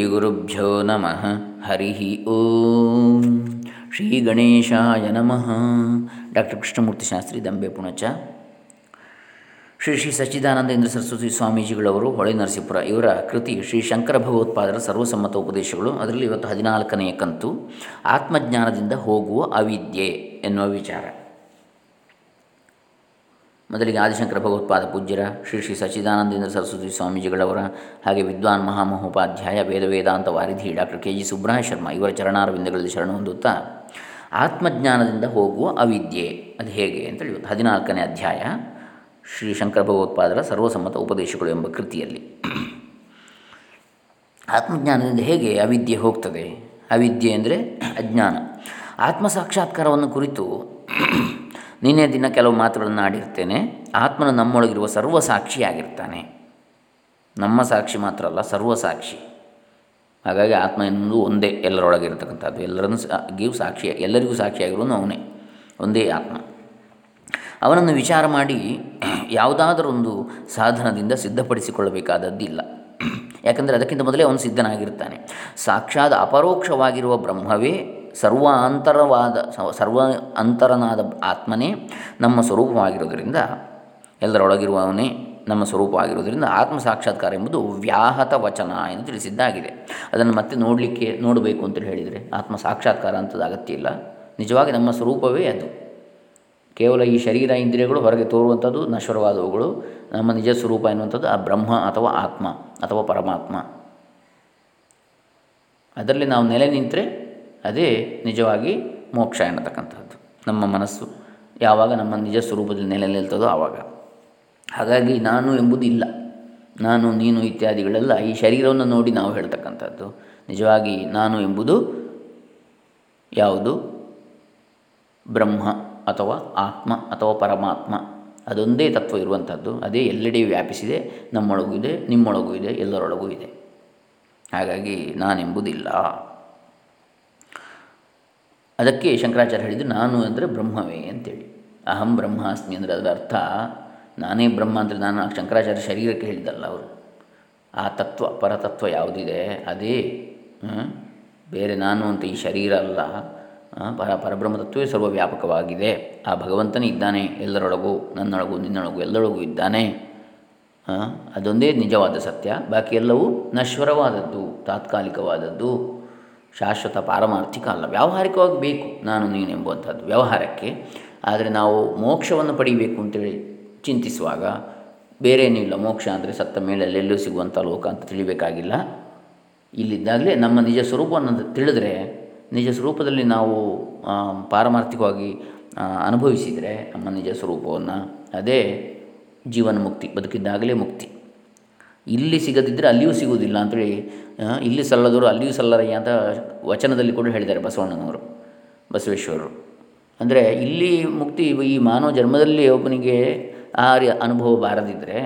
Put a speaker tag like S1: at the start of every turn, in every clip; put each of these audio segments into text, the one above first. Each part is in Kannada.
S1: ಶ್ರೀಗುರುಭ್ಯೋ ನಮಃ ಹರಿ ಓಂ ಶ್ರೀ ಗಣೇಶಾಯ ನಮಃ ಡಾಕ್ಟರ್ ಕೃಷ್ಣಮೂರ್ತಿ ಶಾಸ್ತ್ರಿ ದಂಬೆ ಪುಣಚ। ಶ್ರೀ ಶ್ರೀ ಸಚ್ಚಿದಾನಂದೇಂದ್ರ ಸರಸ್ವತಿ ಸ್ವಾಮೀಜಿಗಳವರು, ಹೊಳೆ ನರಸೀಪುರ, ಇವರ ಕೃತಿ ಶ್ರೀ ಶಂಕರ ಭಗವತ್ಪಾದರ ಸರ್ವಸಮ್ಮತ ಉಪದೇಶಗಳು. ಅದರಲ್ಲಿ ಇವತ್ತು ಹದಿನಾಲ್ಕನೆಯ ಕಂತು, ಆತ್ಮಜ್ಞಾನದಿಂದ ಹೋಗುವ ಅವಿದ್ಯೆ ಎನ್ನುವ ವಿಚಾರ. ಮೊದಲಿಗೆ ಆದಿಶಂಕರ ಭಗವತ್ಪಾದ ಪೂಜ್ಯರ, ಶ್ರೀ ಶ್ರೀ ಸಚ್ಚಿದಾನಂದೇಂದ್ರ ಸರಸ್ವತಿ ಸ್ವಾಮೀಜಿಗಳವರ, ಹಾಗೆ ವಿದ್ವಾನ್ ಮಹಾಮಹೋಪಾಧ್ಯಾಯ ವೇದ ವೇದಾಂತ ವಾರಿಧಿ ಡಾಕ್ಟರ್ ಕೆ. ಜಿ. ಸುಬ್ರಹ ಶರ್ಮ ಇವರ ಚರಣಾರ್ವಿಂದಗಳಲ್ಲಿ ಶರಣ ಹೊಂದುತ್ತಾ, ಆತ್ಮಜ್ಞಾನದಿಂದ ಹೋಗುವ ಅವಿದ್ಯೆ, ಅದು ಹೇಗೆ ಅಂತ ಹೇಳಿ ಹದಿನಾಲ್ಕನೇ ಅಧ್ಯಾಯ, ಶ್ರೀ ಶಂಕರ ಭಗವತ್ಪಾದರ ಸರ್ವಸಮ್ಮತ ಉಪದೇಶಗಳು ಎಂಬ ಕೃತಿಯಲ್ಲಿ. ಆತ್ಮಜ್ಞಾನದಿಂದ ಹೇಗೆ ಅವಿದ್ಯೆ ಹೋಗ್ತದೆ? ಅವಿದ್ಯೆ ಅಂದರೆ ಅಜ್ಞಾನ. ಆತ್ಮ ಸಾಕ್ಷಾತ್ಕಾರವನ್ನು ಕುರಿತು ನಿನ್ನೆ ದಿನ ಕೆಲವು ಮಾತುಗಳನ್ನು ಆಡಿರ್ತೇನೆ. ಆತ್ಮನು ನಮ್ಮೊಳಗಿರುವ ಸರ್ವ ಸಾಕ್ಷಿಯಾಗಿರ್ತಾನೆ ನಮ್ಮ ಸಾಕ್ಷಿ ಮಾತ್ರ ಅಲ್ಲ ಸರ್ವ ಸಾಕ್ಷಿ ಹಾಗಾಗಿ ಆತ್ಮ ಎಂದು ಒಂದೇ ಎಲ್ಲರೊಳಗೆ ಎಲ್ಲರನ್ನೂ ಸಾಗಿಯೂ ಸಾಕ್ಷಿ, ಎಲ್ಲರಿಗೂ ಸಾಕ್ಷಿಯಾಗಿರೋನು ಅವನೇ, ಒಂದೇ ಆತ್ಮ. ಅವನನ್ನು ವಿಚಾರ ಮಾಡಿ ಯಾವುದಾದರೊಂದು ಸಾಧನದಿಂದ ಸಿದ್ಧಪಡಿಸಿಕೊಳ್ಳಬೇಕಾದದ್ದಿಲ್ಲ. ಯಾಕಂದರೆ ಅದಕ್ಕಿಂತ ಮೊದಲೇ ಅವನು ಸಿದ್ಧನಾಗಿರ್ತಾನೆ. ಸಾಕ್ಷಾತ್ ಅಪರೋಕ್ಷವಾಗಿರುವ ಬ್ರಹ್ಮವೇ ಸರ್ವ ಅಂತರವಾದ ಸರ್ವ ಅಂತರನಾದ ಆತ್ಮನೇ ನಮ್ಮ ಸ್ವರೂಪವಾಗಿರೋದರಿಂದ ಎಲ್ಲರೊಳಗಿರುವವನೇ ನಮ್ಮ ಸ್ವರೂಪವಾಗಿರುವುದರಿಂದ ಆತ್ಮ ಸಾಕ್ಷಾತ್ಕಾರ ಎಂಬುದು ವ್ಯಾಹತ ವಚನ ಎಂದು ತಿಳಿಸಿದ್ದಾಗಿದೆ. ಅದನ್ನು ಮತ್ತೆ ನೋಡಲಿಕ್ಕೆ, ನೋಡಬೇಕು ಅಂತೇಳಿ ಹೇಳಿದರೆ ಆತ್ಮ ಸಾಕ್ಷಾತ್ಕಾರ ಅಂತದ್ದು ಅಗತ್ಯ ಇಲ್ಲ. ನಿಜವಾಗಿ ನಮ್ಮ ಸ್ವರೂಪವೇ ಅದು. ಕೇವಲ ಈ ಶರೀರ, ಇಂದ್ರಿಯಗಳು ಹೊರಗೆ ತೋರುವಂಥದ್ದು ನಶ್ವರವಾದವುಗಳು, ನಮ್ಮ ನಿಜ ಸ್ವರೂಪ ಎನ್ನುವಂಥದ್ದು ಆ ಬ್ರಹ್ಮ ಅಥವಾ ಆತ್ಮ ಅಥವಾ ಪರಮಾತ್ಮ. ಅದರಲ್ಲಿ ನಾವು ನೆಲೆ ನಿಂತರೆ ಅದೇ ನಿಜವಾಗಿ ಮೋಕ್ಷ ಎನ್ನತಕ್ಕಂಥದ್ದು ನಮ್ಮ ಮನಸ್ಸು ಯಾವಾಗ ನಮ್ಮ ನಿಜ ಸ್ವರೂಪದಲ್ಲಿ ನೆಲೆ ನಿಲ್ತದೋ ಆವಾಗ. ಹಾಗಾಗಿ ನಾನು ಎಂಬುದು ಇಲ್ಲ ನಾನು, ನೀನು ಇತ್ಯಾದಿಗಳೆಲ್ಲ ಈ ಶರೀರವನ್ನು ನೋಡಿ ನಾವು ಹೇಳ್ತಕ್ಕಂಥದ್ದು ನಿಜವಾಗಿ ನಾನು ಎಂಬುದು ಯಾವುದು? ಬ್ರಹ್ಮ ಅಥವಾ ಆತ್ಮ ಅಥವಾ ಪರಮಾತ್ಮ. ಅದೊಂದೇ ತತ್ವ ಇರುವಂಥದ್ದು ಅದೇ ಎಲ್ಲೆಡೆ ವ್ಯಾಪಿಸಿದೆ. ನಮ್ಮೊಳಗೂ ಇದೆ, ನಿಮ್ಮೊಳಗೂ ಇದೆ, ಎಲ್ಲರೊಳಗೂ ಇದೆ. ಹಾಗಾಗಿ ನಾನೆಂಬುದಿಲ್ಲ. ಅದಕ್ಕೆ ಶಂಕರಾಚಾರ್ಯ ಹೇಳಿದ್ದು, ನಾನು ಅಂದರೆ ಬ್ರಹ್ಮವೇ ಅಂತೇಳಿ. ಅಹಂ ಬ್ರಹ್ಮಾಸ್ಮಿ ಅಂದರೆ ಅದರ ಅರ್ಥ, ನಾನೇ ಬ್ರಹ್ಮ ಅಂದರೆ ನಾನು ಶಂಕರಾಚಾರ್ಯ ಶರೀರಕ್ಕೆ ಹೇಳಿದ್ದಲ್ಲ ಅವರು. ಆ ತತ್ವ, ಪರತತ್ವ ಯಾವುದಿದೆ? ಅದೇ ಬೇರೆ ನಾನು ಅಂತ ಈ ಶರೀರ ಅಲ್ಲ ಪರ, ಪರಬ್ರಹ್ಮ ತತ್ವವೇ ಸರ್ವವ್ಯಾಪಕವಾಗಿದೆ. ಆ ಭಗವಂತನೇ ಇದ್ದಾನೆ, ಎಲ್ಲರೊಳಗೂ, ನನ್ನೊಳಗೂ, ನಿನ್ನೊಳಗೂ, ಎಲ್ಲರೊಳಗೂ ಇದ್ದಾನೆ. ಅದೊಂದೇ ನಿಜವಾದ ಸತ್ಯ. ಬಾಕಿ ಎಲ್ಲವೂ ನಶ್ವರವಾದದ್ದು, ತಾತ್ಕಾಲಿಕವಾದದ್ದು. ಶಾಶ್ವತ ಪಾರಮಾರ್ಥಿಕ ಅಲ್ಲ. ವ್ಯಾವಹಾರಿಕವಾಗಿ ಬೇಕು ನಾನು ನೀನೆಂಬುವಂಥದ್ದು ವ್ಯವಹಾರಕ್ಕೆ. ಆದರೆ ನಾವು ಮೋಕ್ಷವನ್ನು ಪಡೀಬೇಕು ಅಂತೇಳಿ ಚಿಂತಿಸುವಾಗ ಬೇರೆ ಏನೂ ಇಲ್ಲ. ಮೋಕ್ಷ ಅಂದರೆ ಸತ್ತ ಮೇಲೆ ಅಲ್ಲೆಲ್ಲೂ ಸಿಗುವಂಥ ಲೋಕ ಅಂತ ತಿಳಿಬೇಕಾಗಿಲ್ಲ. ಇಲ್ಲಿದ್ದಾಗಲೇ ನಮ್ಮ ನಿಜ ಸ್ವರೂಪವನ್ನು ತಿಳಿದ್ರೆ, ನಿಜ ಸ್ವರೂಪದಲ್ಲಿ ನಾವು ಪಾರಮಾರ್ಥಿಕವಾಗಿ ಅನುಭವಿಸಿದರೆ ನಮ್ಮ ನಿಜ ಸ್ವರೂಪವನ್ನು ಅದೇ ಜೀವನ ಮುಕ್ತಿ ಬದುಕಿದ್ದಾಗಲೇ ಮುಕ್ತಿ. ಇಲ್ಲಿ ಸಿಗದಿದ್ದರೆ ಅಲ್ಲಿಯೂ ಸಿಗುವುದಿಲ್ಲ ಅಂತೇಳಿ ಇಲ್ಲಿ ಸಲ್ಲದವರು ಅಲ್ಲಿಯೂ ಸಲ್ಲರಯ್ಯ ಅಂತ ವಚನದಲ್ಲಿ ಕೂಡ ಹೇಳಿದ್ದಾರೆ ಬಸವಣ್ಣನವರು, ಬಸವೇಶ್ವರರು. ಅಂದರೆ ಇಲ್ಲಿ ಮುಕ್ತಿ ಈ ಮಾನವ ಜನ್ಮದಲ್ಲಿ ಒಬ್ಬನಿಗೆ ಆ ಅನುಭವ ಬಾರದಿದ್ದರೆ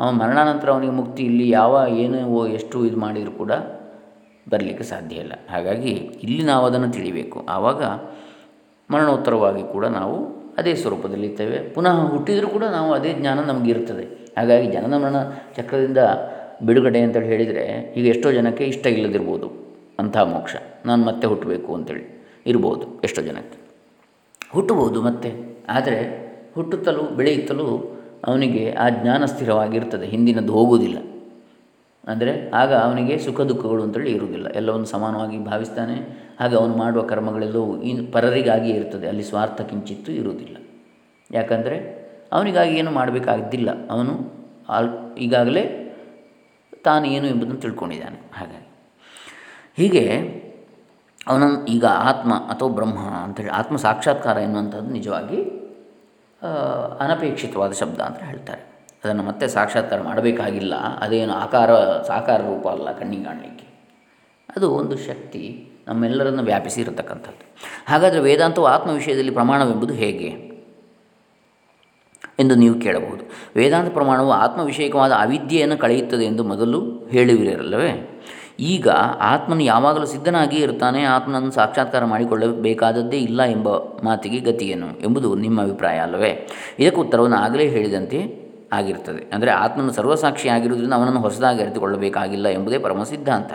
S1: ಅವನ ಮರಣಾನಂತರ ಅವನಿಗೆ ಮುಕ್ತಿ ಇಲ್ಲಿ ಯಾವ, ಏನು ಎಷ್ಟು ಇದು ಮಾಡಿದರೂ ಕೂಡ ಬರಲಿಕ್ಕೆ ಸಾಧ್ಯ ಇಲ್ಲ. ಹಾಗಾಗಿ ಇಲ್ಲಿ ನಾವು ಅದನ್ನು ತಿಳಿಬೇಕು. ಆವಾಗ ಮರಣೋತ್ತರವಾಗಿ ಕೂಡ ನಾವು ಅದೇ ಸ್ವರೂಪದಲ್ಲಿ ಇರ್ತೇವೆ ಪುನಃ ಹುಟ್ಟಿದರೂ ಕೂಡ ನಾವು ಅದೇ ಜ್ಞಾನ ನಮಗಿರ್ತದೆ ಹಾಗಾಗಿ ಜನನ ಮರಣ ಚಕ್ರದಿಂದ ಬಿಡುಗಡೆ ಅಂತೇಳಿ ಹೇಳಿದರೆ ಈಗ ಎಷ್ಟೋ ಜನಕ್ಕೆ ಇಷ್ಟ ಇಲ್ಲದಿರ್ಬೋದು ಅಂಥ ಮೋಕ್ಷ. ನಾನು ಮತ್ತೆ ಹುಟ್ಟಬೇಕು ಅಂತೇಳಿ ಇರ್ಬೋದು ಎಷ್ಟೋ ಜನಕ್ಕೆ. ಹುಟ್ಟಬಹುದು ಮತ್ತೆ, ಆದರೆ ಹುಟ್ಟುತ್ತಲೂ ಬೆಳೆಯುತ್ತಲೂ ಅವನಿಗೆ ಆ ಜ್ಞಾನ ಸ್ಥಿರವಾಗಿರ್ತದೆ, ಹಿಂದಿನದ್ದು ಹೋಗುವುದಿಲ್ಲ. ಅಂದರೆ ಆಗ ಅವನಿಗೆ ಸುಖ ದುಃಖಗಳು ಅಂತೇಳಿ ಇರುವುದಿಲ್ಲ. ಎಲ್ಲವನ್ನು ಸಮಾನವಾಗಿ ಭಾವಿಸ್ತಾನೆ ಹಾಗೆ ಅವನು ಮಾಡುವ ಕರ್ಮಗಳೆಲ್ಲವೂ ಇನ್ ಪರರಿಗಾಗಿ ಇರ್ತದೆ, ಅಲ್ಲಿ ಸ್ವಾರ್ಥ ಕಿಂಚಿತ್ತು ಇರುವುದಿಲ್ಲ. ಯಾಕಂದರೆ ಅವನಿಗಾಗಿ ಏನು ಮಾಡಬೇಕಾಗಿದ್ದಿಲ್ಲ. ಅವನು ಆಲ್ ಈಗಾಗಲೇ ತಾನು ಏನು ಎಂಬುದನ್ನು ತಿಳ್ಕೊಂಡಿದ್ದಾನೆ. ಹಾಗಾಗಿ ಹೀಗೆ ಅವನ ಈಗ ಆತ್ಮ ಅಥವಾ ಬ್ರಹ್ಮ ಅಂತೇಳಿ ಆತ್ಮ ಸಾಕ್ಷಾತ್ಕಾರ ಎನ್ನುವಂಥದ್ದು ನಿಜವಾಗಿ ಅನಪೇಕ್ಷಿತವಾದ ಶಬ್ದ ಅಂತ ಹೇಳ್ತಾರೆ. ಅದನ್ನು ಮತ್ತೆ ಸಾಕ್ಷಾತ್ಕಾರ ಮಾಡಬೇಕಾಗಿಲ್ಲ. ಅದೇನು ಆಕಾರ, ಸಾಕಾರ ರೂಪ ಅಲ್ಲ ಕಣ್ಣಿಗೆ ಕಾಣಲಿಕ್ಕೆ. ಅದು ಒಂದು ಶಕ್ತಿ ನಮ್ಮೆಲ್ಲರನ್ನು ವ್ಯಾಪಿಸಿ ಇರತಕ್ಕಂಥದ್ದು. ಹಾಗಾದರೆ ವೇದಾಂತವು ಆತ್ಮ ವಿಷಯದಲ್ಲಿ ಪ್ರಮಾಣವೆಂಬುದು ಹೇಗೆ? ಎಂದು ನೀವು ಕೇಳಬಹುದು. ವೇದಾಂತ ಪ್ರಮಾಣವು ಆತ್ಮವಿಷಯಕವಾದ ಅವಿದ್ಯೆಯನ್ನು ಕಳೆಯುತ್ತದೆ ಎಂದು ಮೊದಲು ಹೇಳುವಿರಲ್ಲವೇ ಈಗ ಆತ್ಮನು ಯಾವಾಗಲೂ ಸಿದ್ಧನಾಗಿಯೇ ಇರ್ತಾನೆ ಆತ್ಮನನ್ನು ಸಾಕ್ಷಾತ್ಕಾರ ಮಾಡಿಕೊಳ್ಳಬೇಕಾದದ್ದೇ ಇಲ್ಲ ಎಂಬ ಮಾತಿಗೆ ಗತಿಯೇನು ಎಂಬುದು ನಿಮ್ಮ ಅಭಿಪ್ರಾಯ ಅಲ್ಲವೇ? ಇದಕ್ಕೆ ಉತ್ತರವನ್ನು ಆಗಲೇ ಹೇಳಿದಂತೆ ಆಗಿರ್ತದೆ ಅಂದರೆ ಆತ್ಮನು ಸರ್ವಸಾಕ್ಷಿ ಆಗಿರುವುದರಿಂದ ಅವನನ್ನು ಹೊಸದಾಗಿ ಅರಿತುಕೊಳ್ಳಬೇಕಾಗಿಲ್ಲ ಎಂಬುದೇ ಪರಮ ಸಿದ್ಧಾಂತ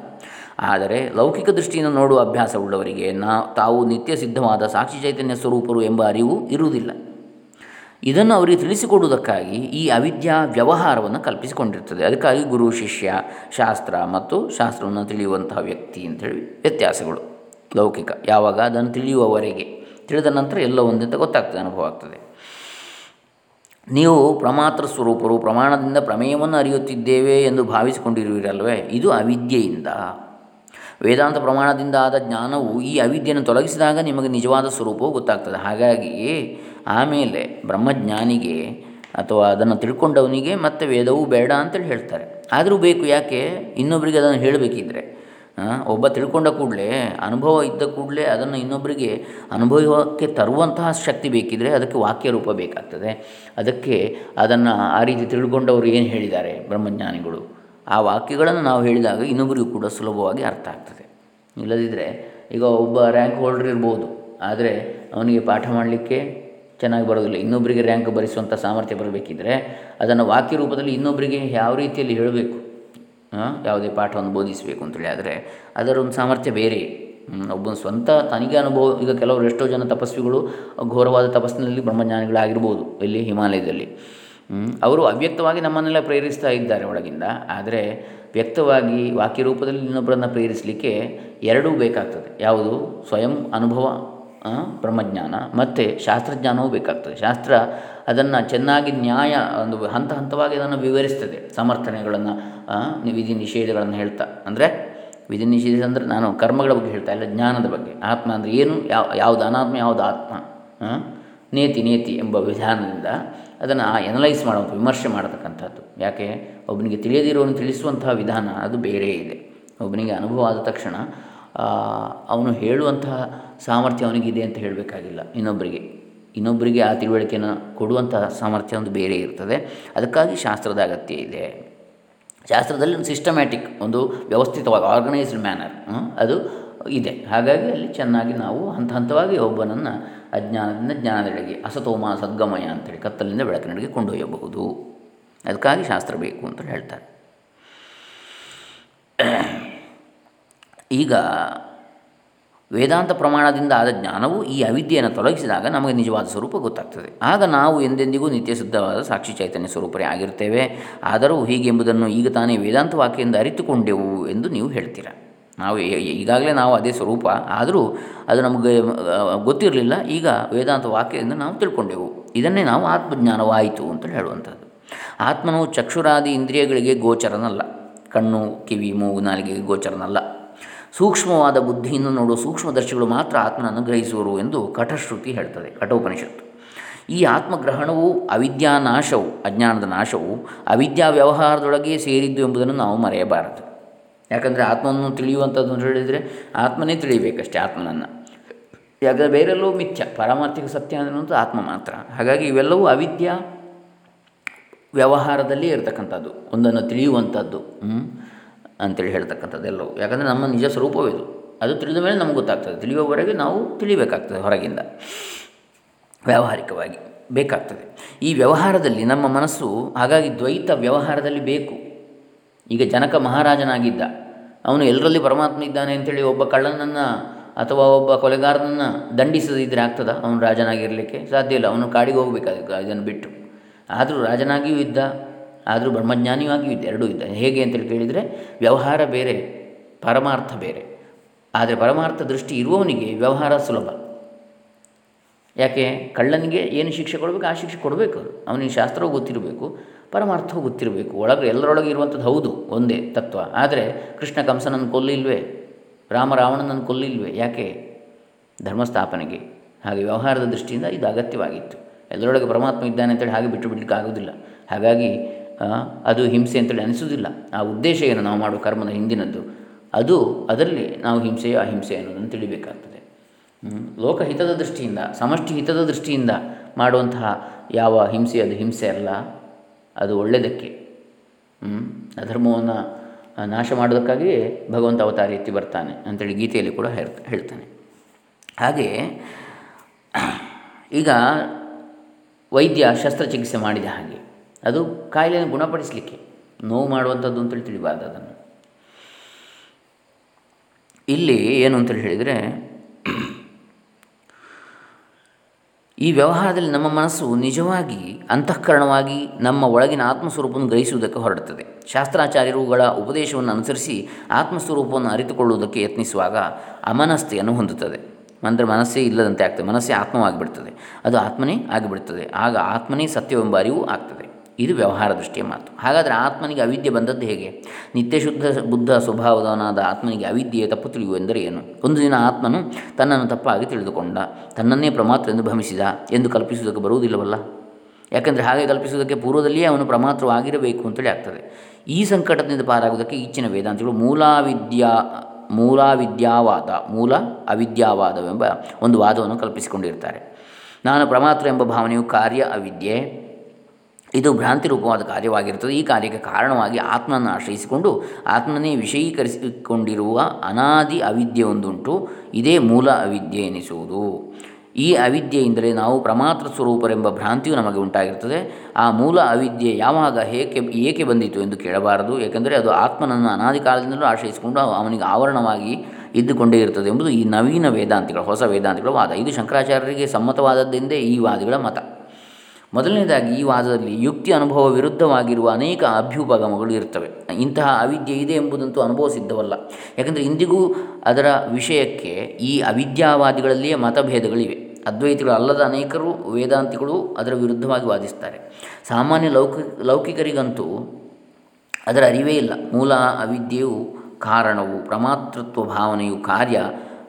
S1: ಆದರೆ ಲೌಕಿಕ ದೃಷ್ಟಿಯಿಂದ ನೋಡುವ ಅಭ್ಯಾಸವುಳ್ಳವರಿಗೆ ನಾ ತಾವು ನಿತ್ಯ ಸಿದ್ಧವಾದ ಸಾಕ್ಷಿ ಚೈತನ್ಯ ಸ್ವರೂಪರು ಎಂಬ ಅರಿವು ಇರುವುದಿಲ್ಲ. ಇದನ್ನು ಅವರಿಗೆ ತಿಳಿಸಿಕೊಡುವುದಕ್ಕಾಗಿ ಈ ಅವಿದ್ಯಾ ವ್ಯವಹಾರವನ್ನು ಕಲ್ಪಿಸಿಕೊಂಡಿರ್ತದೆ. ಅದಕ್ಕಾಗಿ ಗುರು, ಶಿಷ್ಯ, ಶಾಸ್ತ್ರ ಮತ್ತು ಶಾಸ್ತ್ರವನ್ನು ತಿಳಿಯುವಂತಹ ವ್ಯಕ್ತಿ ಅಂತೇಳಿ ವ್ಯತ್ಯಾಸಗಳು. ಲೌಕಿಕ. ಯಾವಾಗ? ಅದನ್ನು ತಿಳಿಯುವವರೆಗೆ. ತಿಳಿದ ನಂತರ ಎಲ್ಲ ಒಂದಂತ ಗೊತ್ತಾಗ್ತದೆ, ಅನುಭವ ಆಗ್ತದೆ. ನೀವು ಪ್ರಮಾತ್ರ ಸ್ವರೂಪರು, ಪ್ರಮಾಣದಿಂದ ಪ್ರಮೇಯವನ್ನು ಅರಿಯುತ್ತಿದ್ದೇವೆ ಎಂದು ಭಾವಿಸಿಕೊಂಡಿರುವಿರಲ್ವೇ? ಇದು ಅವಿದ್ಯೆಯಿಂದ. ವೇದಾಂತ ಪ್ರಮಾಣದಿಂದ ಆದ ಜ್ಞಾನವು ಈ ಅವಿದ್ಯೆಯನ್ನು ತೊಲಗಿಸಿದಾಗ ನಿಮಗೆ ನಿಜವಾದ ಸ್ವರೂಪವು ಗೊತ್ತಾಗ್ತದೆ. ಹಾಗಾಗಿ ಆಮೇಲೆ ಬ್ರಹ್ಮಜ್ಞಾನಿಗೆ ಅಥವಾ ಅದನ್ನು ತಿಳ್ಕೊಂಡವನಿಗೆ ಮತ್ತೆ ವೇದವೂ ಬೇಡ ಅಂತೇಳಿ ಹೇಳ್ತಾರೆ. ಆದರೂ ಬೇಕು ಯಾಕೆ? ಇನ್ನೊಬ್ಬರಿಗೆ ಅದನ್ನು ಹೇಳಬೇಕಿದ್ರೆ. ಒಬ್ಬ ತಿಳ್ಕೊಂಡ ಕೂಡಲೇ, ಅನುಭವ ಇದ್ದ ಕೂಡಲೇ ಅದನ್ನು ಇನ್ನೊಬ್ಬರಿಗೆ ಅನುಭವಕ್ಕೆ ತರುವಂತಹ ಶಕ್ತಿ ಬೇಕಿದ್ದರೆ ಅದಕ್ಕೆ ವಾಕ್ಯ ರೂಪ ಬೇಕಾಗ್ತದೆ. ಅದಕ್ಕೆ ಅದನ್ನು ಆ ರೀತಿ ತಿಳ್ಕೊಂಡವರು ಏನು ಹೇಳಿದ್ದಾರೆ ಬ್ರಹ್ಮಜ್ಞಾನಿಗಳು? ಆ ವಾಕ್ಯಗಳನ್ನು ನಾವು ಹೇಳಿದಾಗ ಇನ್ನೊಬ್ಬರಿಗೂ ಕೂಡ ಸುಲಭವಾಗಿ ಅರ್ಥ ಆಗ್ತದೆ. ಇಲ್ಲದಿದ್ದರೆ ಈಗ ಒಬ್ಬ ರ್ಯಾಂಕ್ ಹೋಲ್ಡರ್ ಇರ್ಬೋದು, ಆದರೆ ಅವನಿಗೆ ಪಾಠ ಮಾಡಲಿಕ್ಕೆ ಚೆನ್ನಾಗಿ ಬರೋದಿಲ್ಲ. ಇನ್ನೊಬ್ಬರಿಗೆ ರ್ಯಾಂಕ್ ಭರಿಸುವಂಥ ಸಾಮರ್ಥ್ಯ ಬರಬೇಕಿದ್ರೆ ಅದನ್ನು ವಾಕ್ಯ ರೂಪದಲ್ಲಿ ಇನ್ನೊಬ್ಬರಿಗೆ ಯಾವ ರೀತಿಯಲ್ಲಿ ಹೇಳಬೇಕು? ಯಾವುದೇ ಪಾಠವನ್ನು ಬೋಧಿಸಬೇಕು ಅಂತೇಳಿ ಆದರೆ ಅದರ ಒಂದು ಸಾಮರ್ಥ್ಯ ಬೇರೆ. ಒಬ್ಬನ ಸ್ವಂತ ತನಿಗೆ ಅನುಭವ, ಈಗ ಕೆಲವರು ಎಷ್ಟೋ ಜನ ತಪಸ್ವಿಗಳು ಘೋರವಾದ ತಪಸ್ಸಿನಲ್ಲಿ ಬ್ರಹ್ಮಜ್ಞಾನಿಗಳಾಗಿರ್ಬೋದು ಇಲ್ಲಿ ಹಿಮಾಲಯದಲ್ಲಿ. ಅವರು ಅವ್ಯಕ್ತವಾಗಿ ನಮ್ಮನ್ನೆಲ್ಲ ಪ್ರೇರಿಸ್ತಾ ಇದ್ದಾರೆ ಒಳಗಿಂದ. ಆದರೆ ವ್ಯಕ್ತವಾಗಿ ವಾಕ್ಯ ರೂಪದಲ್ಲಿ ಇನ್ನೊಬ್ಬರನ್ನು ಪ್ರೇರಿಸಲಿಕ್ಕೆ ಎರಡೂ ಬೇಕಾಗ್ತದೆ. ಯಾವುದು? ಸ್ವಯಂ ಅನುಭವ ಬ್ರಹ್ಮಜ್ಞಾನ. ಮತ್ತು ಶಾಸ್ತ್ರಜ್ಞಾನವೂ ಬೇಕಾಗ್ತದೆ. ಶಾಸ್ತ್ರ ಅದನ್ನು ಚೆನ್ನಾಗಿ ನ್ಯಾಯ, ಒಂದು ಹಂತ ಹಂತವಾಗಿ ಅದನ್ನು ವಿವರಿಸ್ತದೆ. ಸಮರ್ಥನೆಗಳನ್ನು ವಿಧಿ ನಿಷೇಧಗಳನ್ನು ಹೇಳ್ತಾ. ಅಂದರೆ ವಿಧಿ ನಿಷೇಧ ಅಂದರೆ ನಾನು ಕರ್ಮಗಳ ಬಗ್ಗೆ ಹೇಳ್ತಾ ಇಲ್ಲ, ಜ್ಞಾನದ ಬಗ್ಗೆ. ಆತ್ಮ ಅಂದರೆ ಏನು? ಯಾವ, ಯಾವುದು ಅನಾತ್ಮ, ಯಾವುದು ಆತ್ಮ? ನೇತಿ ನೇತಿ ಎಂಬ ವಿಧಾನದಿಂದ ಅದನ್ನು ಎನಲೈಸ್ ಮಾಡುವಂಥ ವಿಮರ್ಶೆ ಮಾಡತಕ್ಕಂಥದ್ದು. ಯಾಕೆ? ಒಬ್ಬನಿಗೆ ತಿಳಿಯದಿರೋನು ತಿಳಿಸುವಂತಹ ವಿಧಾನ ಅದು ಬೇರೆ ಇದೆ. ಒಬ್ಬನಿಗೆ ಅನುಭವ ಆದ ತಕ್ಷಣ ಅವನು ಹೇಳುವಂತಹ ಸಾಮರ್ಥ್ಯ ಅವನಿಗಿದೆ ಅಂತ ಹೇಳಬೇಕಾಗಿಲ್ಲ. ಇನ್ನೊಬ್ಬರಿಗೆ ಇನ್ನೊಬ್ಬರಿಗೆ ಆ ತಿಳುವಳಿಕೆಯನ್ನು ಕೊಡುವಂತಹ ಸಾಮರ್ಥ್ಯ ಒಂದು ಬೇರೆ ಇರ್ತದೆ. ಅದಕ್ಕಾಗಿ ಶಾಸ್ತ್ರದ ಅಗತ್ಯ ಇದೆ. ಶಾಸ್ತ್ರದಲ್ಲಿ ಒಂದು ಸಿಸ್ಟಮ್ಯಾಟಿಕ್ ಒಂದು ವ್ಯವಸ್ಥಿತವಾಗಿ ಆರ್ಗನೈಸ್ಡ್ ಮ್ಯಾನರ್ ಅದು ಇದೆ. ಹಾಗಾಗಿ ಅಲ್ಲಿ ಚೆನ್ನಾಗಿ ನಾವು ಹಂತ ಹಂತವಾಗಿ ಒಬ್ಬನನ್ನು ಅಜ್ಞಾನದಿಂದ ಜ್ಞಾನದೆಡೆಗೆ, ಅಸತೋಮ, ಸದ್ಗಮಯ ಅಂತೇಳಿ ಕತ್ತಲಿಂದ ಬೆಳಕಿನಡೆಗೆ ಕೊಂಡೊಯ್ಯಬಹುದು. ಅದಕ್ಕಾಗಿ ಶಾಸ್ತ್ರ ಬೇಕು ಅಂತ ಹೇಳ್ತಾರೆ. ಈಗ ವೇದಾಂತ ಪ್ರಮಾಣದಿಂದ ಆದ ಜ್ಞಾನವು ಈ ಅವಿದ್ಯೆಯನ್ನು ತೊಲಗಿಸಿದಾಗ ನಮಗೆ ನಿಜವಾದ ಸ್ವರೂಪ ಗೊತ್ತಾಗ್ತದೆ. ಆಗ ನಾವು ಎಂದೆಂದಿಗೂ ನಿತ್ಯ ಶುದ್ಧವಾದ ಸಾಕ್ಷಿ ಚೈತನ್ಯ ಸ್ವರೂಪರೇ ಆಗಿರ್ತೇವೆ ಆದರೂ ಹೀಗೆಂಬುದನ್ನು ಈಗ ತಾನೇ ವೇದಾಂತ ವಾಕ್ಯದಿಂದ ಅರಿತುಕೊಂಡೆವು ಎಂದು ನೀವು ಹೇಳ್ತೀರಾ? ನಾವು ಈಗಾಗಲೇ ನಾವು ಅದೇ ಸ್ವರೂಪ. ಆದರೂ ಅದು ನಮಗೆ ಗೊತ್ತಿರಲಿಲ್ಲ. ಈಗ ವೇದಾಂತ ವಾಕ್ಯದಿಂದ ನಾವು ತಿಳ್ಕೊಂಡೆವು. ಇದನ್ನೇ ನಾವು ಆತ್ಮಜ್ಞಾನವಾಯಿತು ಅಂತ ಹೇಳುವಂಥದ್ದು. ಆತ್ಮನು ಚಕ್ಷುರಾದಿ ಇಂದ್ರಿಯಗಳಿಗೆ ಗೋಚರನಲ್ಲ. ಕಣ್ಣು, ಕಿವಿ, ಮೂಗು, ನಾಲಿಗೆಗೆ ಗೋಚರನಲ್ಲ. ಸೂಕ್ಷ್ಮವಾದ ಬುದ್ಧಿಯನ್ನು ನೋಡುವ ಸೂಕ್ಷ್ಮದರ್ಶಿಗಳು ಮಾತ್ರ ಆತ್ಮನನ್ನು ಗ್ರಹಿಸುವರು ಎಂದು ಕಠಶ್ರುತಿ ಹೇಳ್ತದೆ, ಕಠೋಪನಿಷತ್ತು. ಈ ಆತ್ಮಗ್ರಹಣವು ಅವಿದ್ಯಾನಾಶವು ಅಜ್ಞಾನದ ನಾಶವು, ಅವಿದ್ಯಾ ವ್ಯವಹಾರದೊಳಗೆ ಸೇರಿದ್ದು ಎಂಬುದನ್ನು ನಾವು ಮರೆಯಬಾರದು. ಯಾಕಂದರೆ ಆತ್ಮವನ್ನು ತಿಳಿಯುವಂಥದ್ದು ಅಂತ ಹೇಳಿದರೆ ಆತ್ಮನೇ ತಿಳಿಯಬೇಕಷ್ಟೇ ಆತ್ಮನನ್ನು. ಯಾಕಂದರೆ ಬೇರೆಲ್ಲೂ ಮಿಥ್ಯ, ಪಾರಮಾರ್ಥಿಕ ಸತ್ಯ ಅನ್ನೋದು ಆತ್ಮ ಮಾತ್ರ. ಹಾಗಾಗಿ ಇವೆಲ್ಲವೂ ಅವಿದ್ಯಾ ವ್ಯವಹಾರದಲ್ಲಿ ಇರತಕ್ಕಂಥದ್ದು, ಒಂದನ್ನು ತಿಳಿಯುವಂಥದ್ದು ಅಂತೇಳಿ ಹೇಳ್ತಕ್ಕಂಥದ್ದು ಎಲ್ಲವೂ. ಯಾಕಂದರೆ ನಮ್ಮ ನಿಜ ಸ್ವರೂಪವಿದು ಅದು ತಿಳಿದ ಮೇಲೆ ನಮ್ಗೆ ಗೊತ್ತಾಗ್ತದೆ. ತಿಳಿಯುವವರೆಗೆ ನಾವು ತಿಳಿಬೇಕಾಗ್ತದೆ ಹೊರಗಿಂದ. ವ್ಯಾವಹಾರಿಕವಾಗಿ ಬೇಕಾಗ್ತದೆ. ಈ ವ್ಯವಹಾರದಲ್ಲಿ ನಮ್ಮ ಮನಸ್ಸು ಹಾಗಾಗಿ ದ್ವೈತ ವ್ಯವಹಾರದಲ್ಲಿ ಬೇಕು. ಈಗ ಜನಕ ಮಹಾರಾಜನಾಗಿದ್ದ. ಅವನು ಎಲ್ಲರಲ್ಲಿ ಪರಮಾತ್ಮ ಇದ್ದಾನೆ ಅಂತೇಳಿ ಒಬ್ಬ ಕಳ್ಳನನ್ನು ಅಥವಾ ಒಬ್ಬ ಕೊಲೆಗಾರನನ್ನು ದಂಡಿಸದಿದ್ದರೆ ಆಗ್ತದ? ಅವನು ರಾಜನಾಗಿರಲಿಕ್ಕೆ ಸಾಧ್ಯ ಇಲ್ಲ. ಅವನು ಕಾಡಿಗೆ ಹೋಗಬೇಕಾದ ಇದನ್ನು ಬಿಟ್ಟು. ಆದರೂ ರಾಜನಾಗಿಯೂ ಇದ್ದ. ಆದರೂ ಬ್ರಹ್ಮಜ್ಞಾನಿಯೂ ಆಗಿ ಇದ್ದ ಎರಡೂ ಇದ್ದ. ಹೇಗೆ ಅಂತೇಳಿ ಕೇಳಿದರೆ, ವ್ಯವಹಾರ ಬೇರೆ, ಪರಮಾರ್ಥ ಬೇರೆ. ಆದರೆ ಪರಮಾರ್ಥ ದೃಷ್ಟಿ ಇರುವವನಿಗೆ ವ್ಯವಹಾರ ಸುಲಭ. ಯಾಕೆ? ಕಳ್ಳನಿಗೆ ಏನು ಶಿಕ್ಷೆ ಕೊಡಬೇಕು, ಆ ಶಿಕ್ಷೆ ಕೊಡಬೇಕು ಅವನಿಗೆ ಶಾಸ್ತ್ರವೂ ಗೊತ್ತಿರಬೇಕು, ಪರಮಾರ್ಥವೂ ಗೊತ್ತಿರಬೇಕು. ಒಳಗೆ ಎಲ್ಲರೊಳಗೆ ಇರುವಂಥದ್ದು ಹೌದು, ಒಂದೇ ತತ್ವ. ಆದರೆ ಕೃಷ್ಣ ಕಂಸನನ್ನು ಕೊಲ್ಲಿಲ್ವೇ? ರಾಮ ರಾವಣನನ್ನು ಕೊಲ್ಲಿಲ್ವೇ? ಯಾಕೆ? ಧರ್ಮಸ್ಥಾಪನೆಗೆ. ಹಾಗೆ ವ್ಯವಹಾರದ ದೃಷ್ಟಿಯಿಂದ ಇದು ಅಗತ್ಯವಾಗಿತ್ತು. ಎಲ್ಲರೊಳಗೆ ಪರಮಾತ್ಮ ಇದ್ದಾನೆ ಅಂತೇಳಿ ಹಾಗೆ ಬಿಟ್ಟು ಬಿಡಲಿಕ್ಕೆ ಆಗೋದಿಲ್ಲ ಹಾಗಾಗಿ ಅದು ಹಿಂಸೆ ಅಂತೇಳಿ ಅನಿಸುವುದಿಲ್ಲ. ಆ ಉದ್ದೇಶ ಏನು ನಾವು ಮಾಡುವ ಕರ್ಮದ ಹಿಂದಿನದ್ದು? ಅದು ಅದರಲ್ಲಿ ನಾವು ಹಿಂಸೆಯೋ ಅಹಿಂಸೆ ಅನ್ನೋದನ್ನು ತಿಳಿಬೇಕಾಗ್ತದೆ. ಲೋಕಹಿತದ ದೃಷ್ಟಿಯಿಂದ ಸಮಷ್ಟಿ ಹಿತದ ದೃಷ್ಟಿಯಿಂದ ಮಾಡುವಂತಹ ಯಾವ ಹಿಂಸೆ ಅದು ಹಿಂಸೆ ಅಲ್ಲ. ಅದು ಒಳ್ಳೆಯದಕ್ಕೆ. ಅಧರ್ಮವನ್ನು ನಾಶ ಮಾಡೋದಕ್ಕಾಗಿಯೇ ಭಗವಂತ ಅವತಾರ ಎತ್ತಿ ಬರ್ತಾನೆ ಅಂತೇಳಿ ಗೀತೆಯಲ್ಲಿ ಕೂಡ ಹೇಳ್ತಾನೆ. ಹಾಗೆಯೇ ಈಗ ವೈದ್ಯ ಶಸ್ತ್ರಚಿಕಿತ್ಸೆ ಮಾಡಿದ ಹಾಗೆ. ಅದು ಕಾಯಿಲೆಯನ್ನು ಗುಣಪಡಿಸಲಿಕ್ಕೆ. ನೋವು ಮಾಡುವಂಥದ್ದು ಅಂತೇಳಿ ತಿಳಿಬಾರ್ದು ಅದನ್ನು. ಇಲ್ಲಿ ಏನು ಅಂತೇಳಿ ಹೇಳಿದರೆ, ಈ ವ್ಯವಹಾರದಲ್ಲಿ ನಮ್ಮ ಮನಸ್ಸು ನಿಜವಾಗಿ ಅಂತಃಕರಣವಾಗಿ ನಮ್ಮ ಒಳಗಿನ ಆತ್ಮಸ್ವರೂಪವನ್ನು ಗ್ರಹಿಸುವುದಕ್ಕೆ ಹೊರಡುತ್ತದೆ. ಶಾಸ್ತ್ರಾಚಾರ್ಯರುಗಳ ಉಪದೇಶವನ್ನು ಅನುಸರಿಸಿ ಆತ್ಮಸ್ವರೂಪವನ್ನು ಅರಿತುಕೊಳ್ಳುವುದಕ್ಕೆ ಯತ್ನಿಸುವಾಗ ಅಮನಸ್ಥೆಯನ್ನು ಹೊಂದುತ್ತದೆ. ಅಂದರೆ ಮನಸ್ಸೇ ಇಲ್ಲದಂತೆ ಆಗ್ತದೆ. ಮನಸ್ಸೇ ಆತ್ಮವಾಗಿಬಿಡ್ತದೆ. ಅದು ಆತ್ಮನೇ ಆಗಿಬಿಡ್ತದೆ. ಆಗ ಆತ್ಮನೇ ಸತ್ಯವೆಂಬ ಅರಿವು ಆಗ್ತದೆ. ಇದು ವ್ಯವಹಾರ ದೃಷ್ಟಿಯ ಮಾತು. ಹಾಗಾದರೆ ಆತ್ಮನಿಗೆ ಅವಿದ್ಯೆ ಬಂದದ್ದು ಹೇಗೆ? ನಿತ್ಯ ಶುದ್ಧ ಬುದ್ಧ ಸ್ವಭಾವದವನಾದ ಆತ್ಮನಿಗೆ ಅವಿದ್ಯೆ ತಪ್ಪು ತಿಳಿಯುವೆಂದರೆ ಏನು? ಒಂದು ದಿನ ಆತ್ಮನು ತನ್ನನ್ನು ತಪ್ಪಾಗಿ ತಿಳಿದುಕೊಂಡ, ತನ್ನನ್ನೇ ಪ್ರಮಾತ್ರ ಎಂದು ಭ್ರಮಿಸಿದ ಎಂದು ಕಲ್ಪಿಸುವುದಕ್ಕೆ ಬರುವುದಿಲ್ಲವಲ್ಲ? ಯಾಕೆಂದರೆ ಹಾಗೆ ಕಲ್ಪಿಸುವುದಕ್ಕೆ ಪೂರ್ವದಲ್ಲಿಯೇ ಅವನು ಪ್ರಮಾತ್ರವಾಗಿರಬೇಕು ಅಂತೇಳಿ ಆಗ್ತದೆ. ಈ ಸಂಕಟದಿಂದ ಪಾರಾಗುವುದಕ್ಕೆ ಈಚಿನ ವೇದಾಂತಗಳು ಮೂಲಾವಿದ್ಯಾ, ಮೂಲಾವಿದ್ಯಾವಾದ, ಮೂಲ ಅವಿದ್ಯಾವಾದವೆಂಬ ಒಂದು ವಾದವನ್ನು ಕಲ್ಪಿಸಿಕೊಂಡಿರ್ತಾರೆ. ನಾನು ಪ್ರಮಾತ್ರ ಎಂಬ ಭಾವನೆಯು ಕಾರ್ಯ ಅವಿದ್ಯೆ ಇದು ಭ್ರಾಂತಿ ರೂಪವಾದ ಕಾರ್ಯವಾಗಿರುತ್ತದೆ. ಈ ಕಾರ್ಯಕ್ಕೆ ಕಾರಣವಾಗಿ ಆತ್ಮನನ್ನು ಆಶ್ರಯಿಸಿಕೊಂಡು ಆತ್ಮನೇ ವಿಷಯೀಕರಿಸಿಕೊಂಡಿರುವ ಅನಾದಿ ಅವಿದ್ಯೆ ಒಂದುಂಟು. ಇದೇ ಮೂಲ ಅವಿದ್ಯೆ ಎನಿಸುವುದು. ಈ ಅವಿದ್ಯೆಯಿಂದಲೇ ನಾವು ಪ್ರಮಾತ್ರ ಸ್ವರೂಪರೆಂಬ ಭ್ರಾಂತಿಯು ನಮಗೆ ಉಂಟಾಗಿರುತ್ತದೆ. ಆ ಮೂಲ ಅವಿದ್ಯೆ ಯಾವಾಗ ಹೇಗೆ, ಏಕೆ ಬಂದಿತು ಎಂದು ಕೇಳಬಾರದು. ಏಕೆಂದರೆ ಅದು ಆತ್ಮನನ್ನು ಅನಾದಿ ಕಾಲದಿಂದಲೂ ಆಶ್ರಯಿಸಿಕೊಂಡು ಅವನಿಗೆ ಆವರಣವಾಗಿ ಇದ್ದುಕೊಂಡೇ ಇರುತ್ತದೆ ಎಂಬುದು ಈ ನವೀನ ವೇದಾಂತಿಗಳ, ಹೊಸ ವೇದಾಂತಿಗಳ ವಾದ. ಇದು ಶಂಕರಾಚಾರ್ಯರಿಗೆ ಸಮ್ಮತವಾದದ್ದೆಂದೇ ಈ ವಾದಿಗಳ ಮತ. ಮೊದಲನೇದಾಗಿ ಈ ವಾದದಲ್ಲಿ ಯುಕ್ತಿ ಅನುಭವ ವಿರುದ್ಧವಾಗಿರುವ ಅನೇಕ ಅಭ್ಯುಪಗಮಗಳು ಇರ್ತವೆ. ಇಂತಹ ಅವಿದ್ಯೆ ಇದೆ ಎಂಬುದಂತೂ ಅನುಭವ ಸಿದ್ಧವಲ್ಲ. ಯಾಕಂದರೆ ಇಂದಿಗೂ ಅದರ ವಿಷಯಕ್ಕೆ ಈ ಅವಿದ್ಯಾವಾದಿಗಳಲ್ಲಿಯೇ ಮತಭೇದಗಳಿವೆ. ಅದ್ವೈತಿಗಳು ಅಲ್ಲದ ಅನೇಕರು, ವೇದಾಂತಿಗಳು ಅದರ ವಿರುದ್ಧವಾಗಿ ವಾದಿಸ್ತಾರೆ. ಸಾಮಾನ್ಯ ಲೌಕಿಕ, ಲೌಕಿಕರಿಗಂತೂ ಅದರ ಅರಿವೇ ಇಲ್ಲ. ಮೂಲ ಅವಿದ್ಯೆಯು ಕಾರಣವು, ಪ್ರಮಾತೃತ್ವ ಭಾವನೆಯು ಕಾರ್ಯ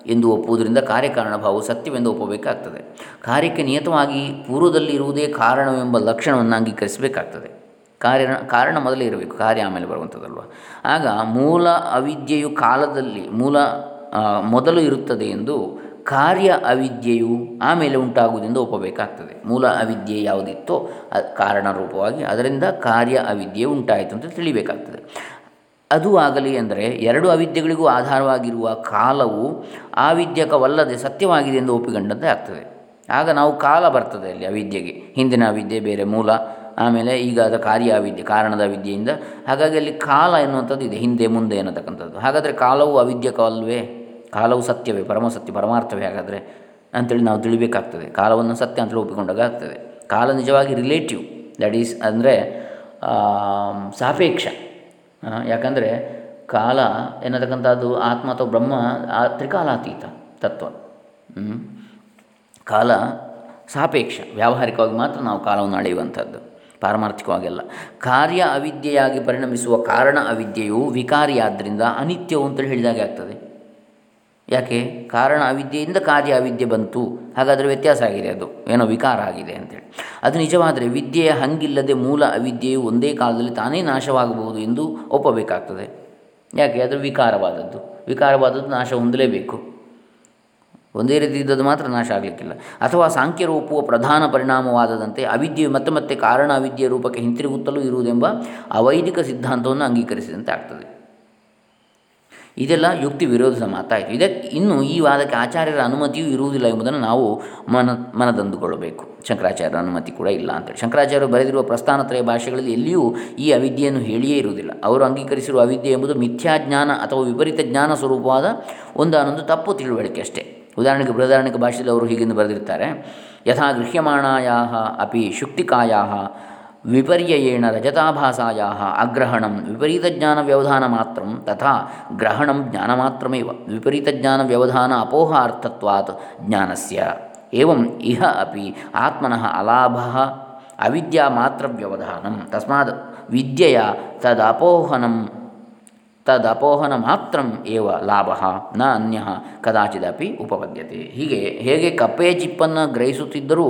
S1: ಎಂದು ಒಪ್ಪುವುದರಿಂದ ಕಾರ್ಯಕಾರಣ ಭಾವವು ಸತ್ಯವೆಂದು ಒಪ್ಪಬೇಕಾಗ್ತದೆ. ಕಾರ್ಯಕ್ಕೆ ನಿಯತವಾಗಿ ಪೂರ್ವದಲ್ಲಿ ಇರುವುದೇ ಕಾರಣವೆಂಬ ಲಕ್ಷಣವನ್ನು ಅಂಗೀಕರಿಸಬೇಕಾಗ್ತದೆ. ಕಾರ್ಯ, ಕಾರಣ ಮೊದಲೇ ಇರಬೇಕು, ಕಾರ್ಯ ಆಮೇಲೆ ಬರುವಂಥದ್ದಲ್ವ? ಆಗ ಮೂಲ ಅವಿದ್ಯೆಯು ಕಾಲದಲ್ಲಿ, ಮೂಲ ಮೊದಲು ಇರುತ್ತದೆ ಎಂದು ಕಾರ್ಯ ಅವಿದ್ಯೆಯು ಆಮೇಲೆ ಉಂಟಾಗುವುದೆಂದು ಒಪ್ಪಬೇಕಾಗ್ತದೆ. ಮೂಲ ಅವಿದ್ಯೆ ಯಾವುದಿತ್ತೋ ಕಾರಣ ರೂಪವಾಗಿ ಅದರಿಂದ ಕಾರ್ಯ ಅವಿದ್ಯೆ ಉಂಟಾಯಿತು ಅಂತ ತಿಳಿಬೇಕಾಗ್ತದೆ. ಅದು ಆಗಲಿ ಅಂದರೆ ಎರಡು ಅವಿದ್ಯೆಗಳಿಗೂ ಆಧಾರವಾಗಿರುವ ಕಾಲವು ಆವಿದ್ಯಕವಲ್ಲದೆ ಸತ್ಯವಾಗಿದೆ ಎಂದು ಒಪ್ಪಿಕೊಂಡಂತೆ ಆಗ್ತದೆ. ಆಗ ನಾವು ಕಾಲ ಬರ್ತದೆ ಅಲ್ಲಿ ಅವಿದ್ಯೆಗೆ. ಹಿಂದಿನ ಅವಿದ್ಯೆ ಬೇರೆ ಮೂಲ, ಆಮೇಲೆ ಈಗ ಅದ ಕಾರ್ಯ ಅವಿದ್ಯೆ, ಕಾರಣದ ವಿದ್ಯೆಯಿಂದ ಹಾಗಾಗಿ ಅಲ್ಲಿ ಕಾಲ ಎನ್ನುವಂಥದ್ದು ಇದೆ, ಹಿಂದೆ ಮುಂದೆ ಎನ್ನತಕ್ಕಂಥದ್ದು. ಹಾಗಾದರೆ ಕಾಲವು ಅವಿದ್ಯಕವಲ್ವೇ? ಕಾಲವು ಸತ್ಯವೇ, ಪರಮ ಸತ್ಯ, ಪರಮಾರ್ಥವೇ ಹಾಗಾದರೆ? ಅಂತೇಳಿ ನಾವು ತಿಳಿಬೇಕಾಗ್ತದೆ. ಕಾಲವನ್ನು ಸತ್ಯ ಅಂತ ಒಪ್ಪಿಕೊಂಡಾಗ ಆಗ್ತದೆ. ಕಾಲ ನಿಜವಾಗಿ ರಿಲೇಟಿವ್ ದಟ್ ಈಸ್ ಅಂದರೆ ಸಾಪೇಕ್ಷ. ಯಾಕಂದರೆ ಕಾಲ ಎನ್ನತಕ್ಕಂಥದ್ದು ಆತ್ಮ ಅಥವಾ ಬ್ರಹ್ಮ ತ್ರಿಕಾಲಾತೀತ ತತ್ವ. ಕಾಲ ಸಾಪೇಕ್ಷ, ವ್ಯಾವಹಾರಿಕವಾಗಿ ಮಾತ್ರ ನಾವು ಕಾಲವನ್ನು ಅಳೆಯುವಂಥದ್ದು, ಪಾರಮಾರ್ಥಿಕವಾಗೆಲ್ಲ. ಕಾರ್ಯ ಅವಿದ್ಯೆಯಾಗಿ ಪರಿಣಮಿಸುವ ಕಾರಣ ಅವಿದ್ಯೆಯು ವಿಕಾರಿಯಾದ್ದರಿಂದ ಅನಿತ್ಯವು ಅಂತೇಳಿ ಹೇಳಿದಾಗೆ ಆಗ್ತದೆ. ಯಾಕೆ? ಕಾರಣ ಅವಿದ್ಯೆಯಿಂದ ಕಾರ್ಯ ಅವಿದ್ಯೆ ಬಂತು. ಹಾಗಾದರೆ ವ್ಯತ್ಯಾಸ ಆಗಿದೆ ಅದು. ಏನೋ ವಿಕಾರ ಆಗಿದೆ ಅಂತೇಳಿ. ಅದು ನಿಜವಾದರೆ ವಿದ್ಯೆಯ ಹಂಗಿಲ್ಲದೆ ಮೂಲ ಅವಿದ್ಯೆಯು ಒಂದೇ ಕಾಲದಲ್ಲಿ ತಾನೇ ನಾಶವಾಗಬಹುದು ಎಂದು ಒಪ್ಪಬೇಕಾಗ್ತದೆ. ಯಾಕೆ? ಅದು ವಿಕಾರವಾದದ್ದು. ವಿಕಾರವಾದದ್ದು ನಾಶ ಹೊಂದಲೇಬೇಕು. ಒಂದೇ ರೀತಿ ಇದ್ದದ್ದು ಮಾತ್ರ ನಾಶ ಆಗಲಿಕ್ಕಿಲ್ಲ. ಅಥವಾ ಸಾಂಖ್ಯರು ಒಪ್ಪುವ ಪ್ರಧಾನ ಪರಿಣಾಮವಾದದಂತೆ ಅವಿದ್ಯೆಯು ಮತ್ತೆ ಮತ್ತೆ ಕಾರಣ ಅವಿದ್ಯೆಯ ರೂಪಕ್ಕೆ ಹಿಂತಿರುಗುತ್ತಲೂ ಇರುವುದೆಂಬ ಅವೈದಿಕ ಸಿದ್ಧಾಂತವನ್ನು ಅಂಗೀಕರಿಸಿದಂತೆ ಆಗ್ತದೆ. ಇದೆಲ್ಲ ಯುಕ್ತಿ ವಿರೋಧದ ಮಾತಾಯಿತು. ಇದಕ್ಕೆ ಇನ್ನು ಈ ವಾದಕ್ಕೆ ಆಚಾರ್ಯರ ಅನುಮತಿಯೂ ಇರುವುದಿಲ್ಲ ಎಂಬುದನ್ನು ನಾವು ಮನ, ಮನದಂದುಕೊಳ್ಳಬೇಕು. ಶಂಕರಾಚಾರ್ಯರ ಅನುಮತಿ ಕೂಡ ಇಲ್ಲ ಅಂತೇಳಿ. ಶಂಕರಾಚಾರ್ಯರು ಬರೆದಿರುವ ಪ್ರಸ್ಥಾನತ್ರಯ ಭಾಷೆಗಳಲ್ಲಿ ಎಲ್ಲಿಯೂ ಈ ಅವಿದ್ಯೆಯನ್ನು ಹೇಳಿಯೇ ಇರುವುದಿಲ್ಲ. ಅವರು ಅಂಗೀಕರಿಸಿರುವ ಅವಿದ್ಯೆ ಎಂಬುದು ಮಿಥ್ಯಾಜ್ಞಾನ ಅಥವಾ ವಿಪರೀತ ಜ್ಞಾನ ಸ್ವರೂಪವಾದ ಒಂದಾನೊಂದು ತಪ್ಪು ತಿಳುವಳಿಕೆ ಅಷ್ಟೇ. ಉದಾಹರಣೆಗೆ ಬೃಹದಾರಣಿಕ ಭಾಷೆಯಲ್ಲಿ ಅವರು ಹೀಗೆಂದು ಬರೆದಿರ್ತಾರೆ. ಯಥಾ ಗೃಹ್ಯಮಾಣಾಯ ಅಪಿ ಶುಕ್ತಿಕಾಯಾ ವಿಪರ್ಯಯೇಣ ರಜತಾಭಾಸಾಯ ಅಗ್ರಹಣಂ ವಿಪರೀತಜ್ಞಾನ ವ್ಯವಧಾನ ಮಾತ್ರ ತಥಾ ಗ್ರಹಣಂ ವಿಪರೀತ ಜ್ಞಾನ ವ್ಯವಧಾನ ಅಪೋಹಾರ್ಥತ್ವಾತ್ ಜ್ಞಾನಸ್ಯ ಏವಂ ಇಹ ಅಪಿ ಆತ್ಮನಃ ಅಲಾಭ ಅವಿದ್ಯಾ ಮಾತ್ರ ವ್ಯವಧಾನಂ ತಸ್ಮಾತ್ ವಿದ್ಯೆಯ ತದಪೋಹನಂ ತದಪೋಹನ ಮಾತ್ರ ಏವ ಲಾಭ ನ ಅನ್ಯ ಕದಾಚಿದಪಿ ಉಪಪದ್ಯತೆ ಹೀಗೆ ಹೇಗೆ ಕಪ್ಪೆಯ ಚಿಪ್ಪನ್ನು ಗ್ರಹಿಸುತ್ತಿದ್ದರೂ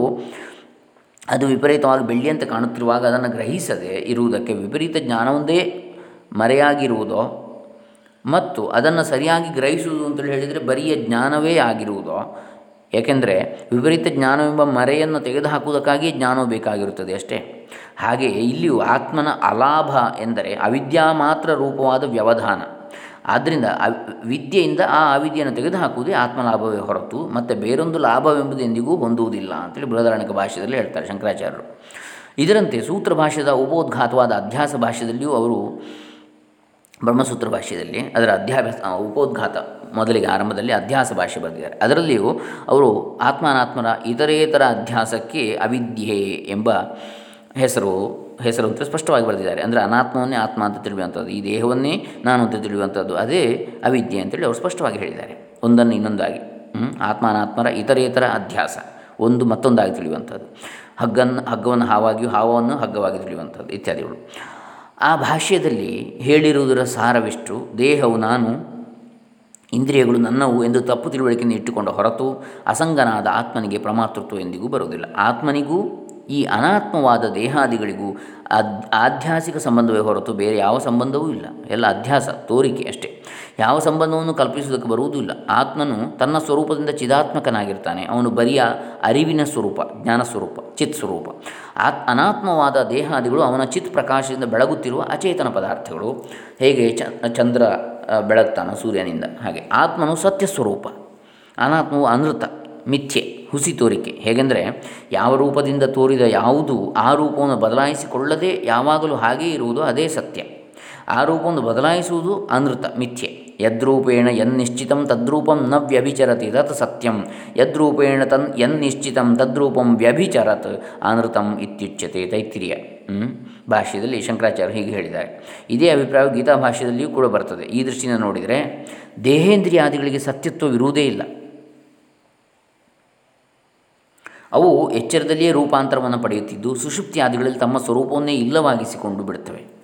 S1: ಅದು ವಿಪರೀತವಾಗಿ ಬೆಳ್ಳಿಯಂತೆ ಕಾಣುತ್ತಿರುವಾಗ ಅದನ್ನು ಗ್ರಹಿಸದೆ ಇರುವುದಕ್ಕೆ ವಿಪರೀತ ಜ್ಞಾನವೊಂದೇ ಮರೆಯಾಗಿರುವುದೋ ಮತ್ತು ಅದನ್ನು ಸರಿಯಾಗಿ ಗ್ರಹಿಸುವುದು ಅಂತೇಳಿ ಹೇಳಿದರೆ ಬರಿಯ ಜ್ಞಾನವೇ ಆಗಿರುವುದೋ ಏಕೆಂದರೆ ವಿಪರೀತ ಜ್ಞಾನವೆಂಬ ಮರೆಯನ್ನು ತೆಗೆದುಹಾಕುವುದಕ್ಕಾಗಿಯೇ ಜ್ಞಾನವು ಬೇಕಾಗಿರುತ್ತದೆ ಅಷ್ಟೇ. ಹಾಗೆಯೇ ಇಲ್ಲಿಯೂ ಆತ್ಮನ ಅಲಾಭ ಎಂದರೆ ಅವಿದ್ಯಾ ಮಾತ್ರ ರೂಪವಾದ ವ್ಯವಧಾನ. ಆದ್ದರಿಂದ ವಿದ್ಯೆಯಿಂದ ಆ ಅವಿದ್ಯೆಯನ್ನು ತೆಗೆದುಹಾಕುವುದೇ ಆತ್ಮಲಾಭವೇ ಹೊರತು, ಮತ್ತು ಬೇರೊಂದು ಲಾಭವೆಂಬುದು ಎಂದಿಗೂ ಹೊಂದುವುದಿಲ್ಲ ಅಂತೇಳಿ ಬೃಹದಾರಣಿಕ ಭಾಷೆಯಲ್ಲಿ ಹೇಳ್ತಾರೆ ಶಂಕರಾಚಾರ್ಯರು. ಇದರಂತೆ ಸೂತ್ರ ಭಾಷೆದ ಉಪೋದ್ಘಾತವಾದ ಅಧ್ಯಾಸ ಭಾಷೆಯಲ್ಲಿಯೂ ಅವರು ಬ್ರಹ್ಮಸೂತ್ರ ಭಾಷೆಯಲ್ಲಿ ಅದರ ಅಧ್ಯಾಭ್ಯಾಸ ಉಪೋದ್ಘಾತ ಮೊದಲಿಗೆ ಆರಂಭದಲ್ಲಿ ಅಧ್ಯಾಸ ಭಾಷೆ ಬರೆದಿದ್ದಾರೆ. ಅದರಲ್ಲಿಯೂ ಅವರು ಆತ್ಮಾನಾತ್ಮರ ಇತರೇತರ ಅಧ್ಯಾಸಕ್ಕೆ ಅವಿದ್ಯೆ ಎಂಬ ಹೆಸರು ಹೆಸರು ಅಂತ ಸ್ಪಷ್ಟವಾಗಿ ಬರೆದಿದ್ದಾರೆ. ಅಂದರೆ ಅನಾತ್ಮವನ್ನೇ ಆತ್ಮ ಅಂತ ತಿಳಿಯುವಂಥದ್ದು, ಈ ದೇಹವನ್ನೇ ನಾನು ಅಂತ ತಿಳಿಯುವಂಥದ್ದು, ಅದೇ ಅವಿದ್ಯೆ ಅಂತೇಳಿ ಅವರು ಸ್ಪಷ್ಟವಾಗಿ ಹೇಳಿದ್ದಾರೆ. ಒಂದನ್ನು ಇನ್ನೊಂದಾಗಿ. ಆತ್ಮ, ಅನಾತ್ಮರ ಇತರೇತರ ಅಧ್ಯಾಸ. ಒಂದು ಮತ್ತೊಂದಾಗಿ ತಿಳಿಯುವಂಥದ್ದು. ಹಗ್ಗನ್ನು ಹಗ್ಗವನ್ನು ಹಾವಾಗಿಯೂ ಹಾವವನ್ನು ಹಗ್ಗವಾಗಿ ತಿಳಿಯುವಂಥದ್ದು, ಇತ್ಯಾದಿಗಳು. ಆ ಭಾಷ್ಯದಲ್ಲಿ ಹೇಳಿರುವುದರ ಸಾರವೆಷ್ಟು? ದೇಹವು ನಾನು, ಇಂದ್ರಿಯಗಳು ನನ್ನವು ಎಂದು ತಪ್ಪು ತಿಳುವಳಿಕೆಯನ್ನು ಇಟ್ಟುಕೊಂಡ ಹೊರತು ಅಸಂಗನಾದ ಆತ್ಮನಿಗೆ ಪ್ರಮಾತೃತ್ವ ಎಂದಿಗೂ ಬರುವುದಿಲ್ಲ. ಆತ್ಮನಿಗೂ ಈ ಅನಾತ್ಮವಾದ ದೇಹಾದಿಗಳಿಗೂ ಆಧ್ಯಾಸಿಕ ಸಂಬಂಧವೇ ಹೊರತು ಬೇರೆ ಯಾವ ಸಂಬಂಧವೂ ಇಲ್ಲ. ಎಲ್ಲ ಅಧ್ಯಾಸ, ತೋರಿಕೆ ಅಷ್ಟೇ. ಯಾವ ಸಂಬಂಧವನ್ನು ಕಲ್ಪಿಸುವುದಕ್ಕೆ ಬರುವುದೂ ಇಲ್ಲ. ಆತ್ಮನು ತನ್ನ ಸ್ವರೂಪದಿಂದ ಚಿದಾತ್ಮಕನಾಗಿರ್ತಾನೆ. ಅವನು ಬರಿಯ ಅರಿವಿನ ಸ್ವರೂಪ, ಜ್ಞಾನ ಸ್ವರೂಪ, ಚಿತ್ ಸ್ವರೂಪ. ಆತ್ ಅನಾತ್ಮವಾದ ದೇಹಾದಿಗಳು ಅವನ ಚಿತ್ ಪ್ರಕಾಶದಿಂದ ಬೆಳಗುತ್ತಿರುವ ಅಚೇತನ ಪದಾರ್ಥಗಳು. ಹೇಗೆ ಚಂದ್ರ ಬೆಳಗ್ತಾನೋ ಸೂರ್ಯನಿಂದ ಹಾಗೆ. ಆತ್ಮನು ಸತ್ಯ ಸ್ವರೂಪ. ಅನಾತ್ಮವು ಅನೃತ, ಮಿಥ್ಯೆ. ಹುಸಿ ತೋರಿಕೆ. ಹೇಗೆಂದರೆ ಯಾವ ರೂಪದಿಂದ ತೋರಿದ ಯಾವುದು ಆ ರೂಪವನ್ನು ಬದಲಾಯಿಸಿಕೊಳ್ಳದೆ ಯಾವಾಗಲೂ ಹಾಗೇ ಇರುವುದು ಅದೇ ಸತ್ಯ. ಆ ರೂಪವನ್ನು ಬದಲಾಯಿಸುವುದು ಅನೃತ, ಮಿಥ್ಯೆ. ಯದ್ರೂಪೇಣ ಯನ್ನಿಶ್ಚಿತಂ ತದ್ರೂಪಂ ನ ವ್ಯಭಿಚರತಿ ತತ್ ಸತ್ಯಂ. ಯದ್ರೂಪೇಣ ತನ್ ಯನ್ನಿಶ್ಚಿತಂ ತದ್ರೂಪಂ ವ್ಯಭಿಚರತ್ ಅನೃತಂ ಇತ್ಯುಚ್ಯತೆ ತೈತಿರಿಯ ಭಾಷ್ಯದಲ್ಲಿ ಶಂಕರಾಚಾರ್ಯ ಹೀಗೆ ಹೇಳಿದ್ದಾರೆ. ಇದೇ ಅಭಿಪ್ರಾಯ ಗೀತಾ ಭಾಷ್ಯದಲ್ಲಿಯೂ ಕೂಡ ಬರ್ತದೆ. ಈ ದೃಷ್ಟಿಯಿಂದ ನೋಡಿದರೆ ದೇಹೇಂದ್ರಿಯಾದಿಗಳಿಗೆ ಸತ್ಯತ್ವವಿರುವುದೇ ಇಲ್ಲ. ಅವು ಎಚ್ಚರದಲ್ಲಿಯೇ ರೂಪಾಂತರವನ್ನು ಪಡೆಯುತ್ತಿದ್ದು ಸುಷುಪ್ತಿ ಆದಿಗಳಲ್ಲಿ ತಮ್ಮ ಸ್ವರೂಪವನ್ನೇ ಇಲ್ಲವಾಗಿಸಿಕೊಂಡು ಬಿಡುತ್ತವೆ.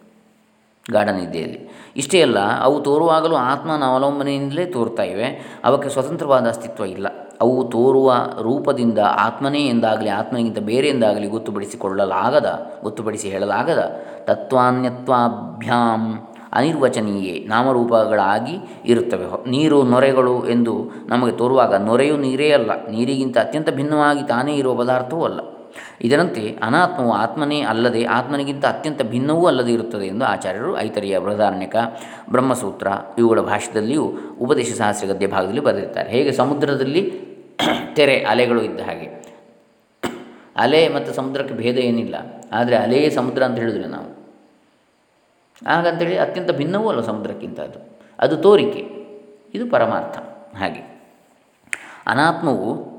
S1: ಗಾಢನಿದ್ದೆಯಲ್ಲಿ ಇಷ್ಟೇ ಅಲ್ಲ, ಅವು ತೋರುವಾಗಲೂ ಆತ್ಮನ ಅವಲಂಬನೆಯಿಂದಲೇ ತೋರ್ತಾ ಇವೆ. ಅವಕ್ಕೆ ಸ್ವತಂತ್ರವಾದ ಅಸ್ತಿತ್ವ ಇಲ್ಲ. ಅವು ತೋರುವ ರೂಪದಿಂದ ಆತ್ಮನೇ ಎಂದಾಗಲಿ, ಆತ್ಮನಿಗಿಂತ ಬೇರೆ ಎಂದಾಗಲಿ ಗೊತ್ತುಪಡಿಸಿಕೊಳ್ಳಲಾಗದ, ಗೊತ್ತುಪಡಿಸಿ ಹೇಳಲಾಗದ ತತ್ವಾನ್ಯತ್ವಾಭ್ಯಾಂ ಅನಿರ್ವಚನೀಯೇ ನಾಮರೂಪಗಳಾಗಿ ಇರುತ್ತವೆ. ನೀರು ನೊರೆಗಳು ಎಂದು ನಮಗೆ ತೋರುವಾಗ ನೊರೆಯು ನೀರೇ ಅಲ್ಲ, ನೀರಿಗಿಂತ ಅತ್ಯಂತ ಭಿನ್ನವಾಗಿ ತಾನೇ ಇರುವ ಪದಾರ್ಥವೂ ಅಲ್ಲ. ಇದರಂತೆ ಅನಾತ್ಮವು ಆತ್ಮನೇ ಅಲ್ಲದೆ ಆತ್ಮನಿಗಿಂತ ಅತ್ಯಂತ ಭಿನ್ನವೂ ಅಲ್ಲದೆ ಇರುತ್ತದೆ ಎಂದು ಆಚಾರ್ಯರು ಐತರಿಯ ಬೃಹದಾರಣ್ಯಕ ಬ್ರಹ್ಮಸೂತ್ರ ಇವುಗಳ ಭಾಷೆಯಲ್ಲಿಯೂ ಉಪದೇಶ ಸಹಸ್ರ ಗದ್ಯ ಭಾಗದಲ್ಲಿ ಬರೆದಿರ್ತಾರೆ ಹೇಗೆ ಸಮುದ್ರದಲ್ಲಿ ತೆರೆ, ಅಲೆಗಳು ಇದ್ದ ಹಾಗೆ. ಅಲೆ ಮತ್ತು ಸಮುದ್ರಕ್ಕೆ ಭೇದ ಏನಿಲ್ಲ. ಆದರೆ ಅಲೆಯೇ ಸಮುದ್ರ ಅಂತ ಹೇಳಿದ್ರೆ ನಾವು. ಹಾಗಂತೇಳಿ ಅತ್ಯಂತ ಭಿನ್ನವೂ ಅಲ್ಲ ಸಮುದ್ರಕ್ಕಿಂತ ಅದು. ಅದು ತೋರಿಕೆ. ಇದು ಪರಮಾರ್ಥ. ಹಾಗೆ. ಅನಾತ್ಮವು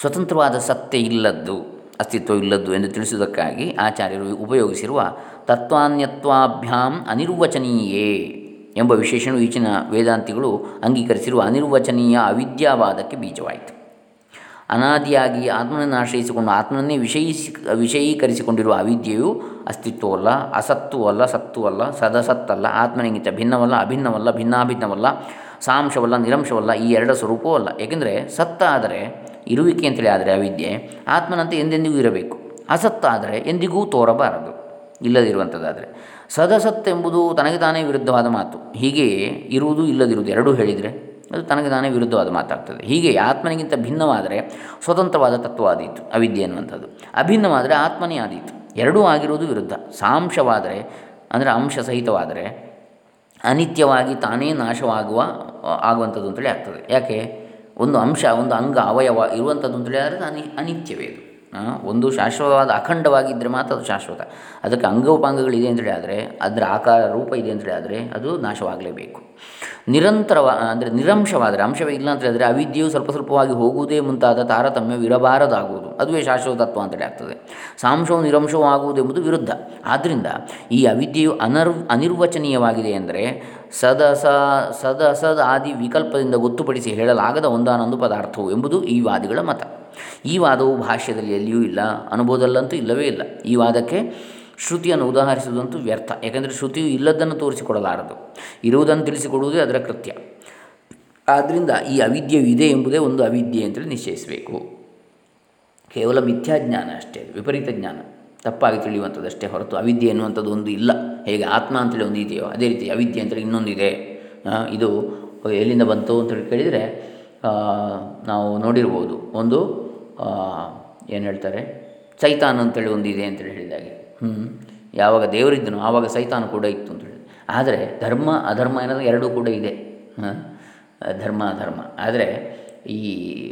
S1: ಸ್ವತಂತ್ರವಾದ ಸತ್ಯ ಇಲ್ಲದ್ದು, ಅಸ್ತಿತ್ವ ಇಲ್ಲದ್ದು ಎಂದು ತಿಳಿಸುವುದಕ್ಕಾಗಿ ಆಚಾರ್ಯರು ಉಪಯೋಗಿಸಿರುವ ತತ್ವಾನ್ಯತ್ವಾಭ್ಯಾಂ ಅನಿರ್ವಚನೀಯೇ ಎಂಬ ವಿಶೇಷಣವು ಈಚಿನ ವೇದಾಂತಿಗಳು ಅಂಗೀಕರಿಸಿರುವ ಅನಿರ್ವಚನೀಯ ಅವಿದ್ಯಾವಾದಕ್ಕೆ ಬೀಜವಾಯಿತು. ಅನಾದಿಯಾಗಿ ಆತ್ಮನನ್ನು ಆಶ್ರಯಿಸಿಕೊಂಡು ಆತ್ಮನನ್ನೇ ವಿಷಯಿಸಿ, ವಿಷಯೀಕರಿಸಿಕೊಂಡಿರುವ ಅವಿದ್ಯೆಯು ಅಸ್ತಿತ್ವವಲ್ಲ ಅಸತ್ತುವಲ್ಲ ಸತ್ತು ಅಲ್ಲ ಸದಸತ್ತಲ್ಲ ಆತ್ಮನಿಗಿಂತ ಭಿನ್ನವಲ್ಲ, ಅಭಿನ್ನವಲ್ಲ, ಭಿನ್ನಾಭಿನ್ನವಲ್ಲ, ಸಾಂಶವಲ್ಲ, ನಿರಂಶವಲ್ಲ, ಈ ಎರಡರ ಸ್ವರೂಪವೂ ಅಲ್ಲ. ಏಕೆಂದರೆ ಸತ್ತ ಆದರೆ ಇರುವಿಕೆ ಅಂತೇಳಿ ಆದರೆ ಅವಿದ್ಯೆ, ಆತ್ಮನಂತೆ ಎಂದೆಂದಿಗೂ ಇರಬೇಕು. ಅಸತ್ತ ಆದರೆ ಎಂದಿಗೂ ತೋರಬಾರದು, ಇಲ್ಲದಿರುವಂಥದ್ದಾದರೆ. ಸದಸತ್ ಎಂಬುದು ತನಗೆ ತಾನೇ ವಿರುದ್ಧವಾದ ಮಾತು. ಹೀಗೆಯೇ ಇರುವುದು ಇಲ್ಲದಿರುವುದು ಎರಡೂ ಹೇಳಿದರೆ? ಅದು ತನಗೆ ತಾನೇ ವಿರುದ್ಧವಾದ ಮಾತಾಗ್ತದೆ. ಹೀಗೆ ಆತ್ಮನಿಗಿಂತ ಭಿನ್ನವಾದರೆ ಸ್ವತಂತ್ರವಾದ ತತ್ವ ಆದೀತು ಅವಿದ್ಯೆ ಅನ್ನುವಂಥದ್ದು ಅಭಿನ್ನವಾದರೆ ಆತ್ಮನೇ ಆದೀತು. ಎರಡೂ ಆಗಿರುವುದು ವಿರುದ್ಧ. ಸಾಂಶವಾದರೆ, ಅಂದರೆ ಅಂಶ ಸಹಿತವಾದರೆ ಅನಿತ್ಯವಾಗಿ ತಾನೇ ನಾಶವಾಗುವ, ಆಗುವಂಥದ್ದು ಅಂತೇಳಿ ಆಗ್ತದೆ. ಯಾಕೆ? ಒಂದು ಅಂಶ, ಒಂದು ಅಂಗ, ಅವಯವ ಇರುವಂಥದ್ದು ಅಂತೇಳಿ ಆದರೆ ಅನಿ, ಅನಿತ್ಯವೇ ಇದು ಒಂದು ಶಾಶ್ವತವಾದ ಅಖಂಡವಾಗಿದ್ದರೆ ಮಾತ್ರ ಅದು ಶಾಶ್ವತ. ಅದಕ್ಕೆ ಅಂಗೋಪಾಂಗಗಳಿದೆ ಅಂತೇಳಿ ಆದರೆ, ಅದರ ಆಕಾರ ರೂಪ ಇದೆ ಅಂತೇಳಿ ಆದರೆ ಅದು ನಾಶವಾಗಲೇಬೇಕು. ನಿರಂತರವ, ಅಂದರೆ ನಿರಂಶವಾದರೆ, ಅಂಶವೇ ಇಲ್ಲ ಅಂತ ಹೇಳಿದರೆ ಅವಿದ್ಯೆಯು ಸ್ವಲ್ಪ ಸ್ವಲ್ಪವಾಗಿ ಹೋಗುವುದೇ ಮುಂತಾದ ತಾರತಮ್ಯವಿರಬಾರದಾಗುವುದು ಅದುವೇ ಶಾಶ್ವತತ್ವ ಅಂತೇಳಿ ಆಗ್ತದೆ. ಸಾಂಶವು ನಿರಂಶವೂ ಆಗುವುದೆಂಬುದು ವಿರುದ್ಧ. ಆದ್ದರಿಂದ ಈ ಅವಿದ್ಯೆಯು ಅನರ್, ಅನಿರ್ವಚನೀಯವಾಗಿದೆ ಅಂದರೆ ಸದಸ ಸದಸದ ಆದಿ ವಿಕಲ್ಪದಿಂದ ಗೊತ್ತುಪಡಿಸಿ ಹೇಳಲಾಗದ ಒಂದಾನೊಂದು ಪದಾರ್ಥವು ಎಂಬುದು ಈ ವಾದಿಗಳ ಮತ. ಈ ವಾದವು ಭಾಷ್ಯದಲ್ಲಿ ಎಲ್ಲಿಯೂ ಇಲ್ಲ, ಅನುಭವದಲ್ಲಂತೂ ಇಲ್ಲವೇ ಇಲ್ಲ. ಈ ವಾದಕ್ಕೆ ಶ್ರುತಿಯನ್ನು ಉದಾಹರಿಸುವುದಂತೂ ವ್ಯರ್ಥ. ಯಾಕೆಂದರೆ ಶ್ರುತಿಯು ಇಲ್ಲದನ್ನು ತೋರಿಸಿಕೊಡಲಾರದು. ಇರುವುದನ್ನು ತಿಳಿಸಿಕೊಡುವುದೇ ಅದರ ಕೃತ್ಯ. ಆದ್ದರಿಂದ ಈ ಅವಿದ್ಯೆಯು ಇದೆ ಎಂಬುದೇ ಒಂದು ಅವಿದ್ಯೆ ಅಂತೇಳಿ ನಿಶ್ಚಯಿಸಬೇಕು. ಕೇವಲ ಮಿಥ್ಯಾಜ್ಞಾನ ಅಷ್ಟೇ ವಿಪರೀತ ಜ್ಞಾನ. ತಪ್ಪಾಗಿ ತಿಳಿಯುವಂಥದ್ದಷ್ಟೇ ಹೊರತು ಅವಿದ್ಯೆ ಎನ್ನುವಂಥದ್ದು ಒಂದು ಇಲ್ಲ. ಹೇಗೆ ಆತ್ಮ ಅಂತೇಳಿ ಒಂದು ಇದೆಯೋ, ಅದೇ ರೀತಿ ಅವಿದ್ಯೆ ಅಂತೇಳಿ ಇನ್ನೊಂದಿದೆ. ಇದು ಎಲ್ಲಿಂದ ಬಂತು ಅಂತೇಳಿ ಕೇಳಿದರೆ ನಾವು ನೋಡಿರ್ಬೋದು. ಒಂದು ಏನು ಹೇಳ್ತಾರೆ? ಸೈತಾನ್ ಅಂತೇಳಿ ಒಂದು ಇದೆ ಅಂತೇಳಿ ಹೇಳಿದಾಗೆ. ಹ್ಞೂ ಯಾವಾಗ ದೇವರಿದ್ದನೋ, ಆವಾಗ ಸೈತಾನ ಕೂಡ ಇತ್ತು ಅಂತ ಹೇಳಿ ಆದರೆ ಧರ್ಮ, ಅಧರ್ಮ ಏನಾದರೂ ಎರಡೂ ಕೂಡ ಇದೆ. ಧರ್ಮ, ಅಧರ್ಮ. ಆದರೆ ಈ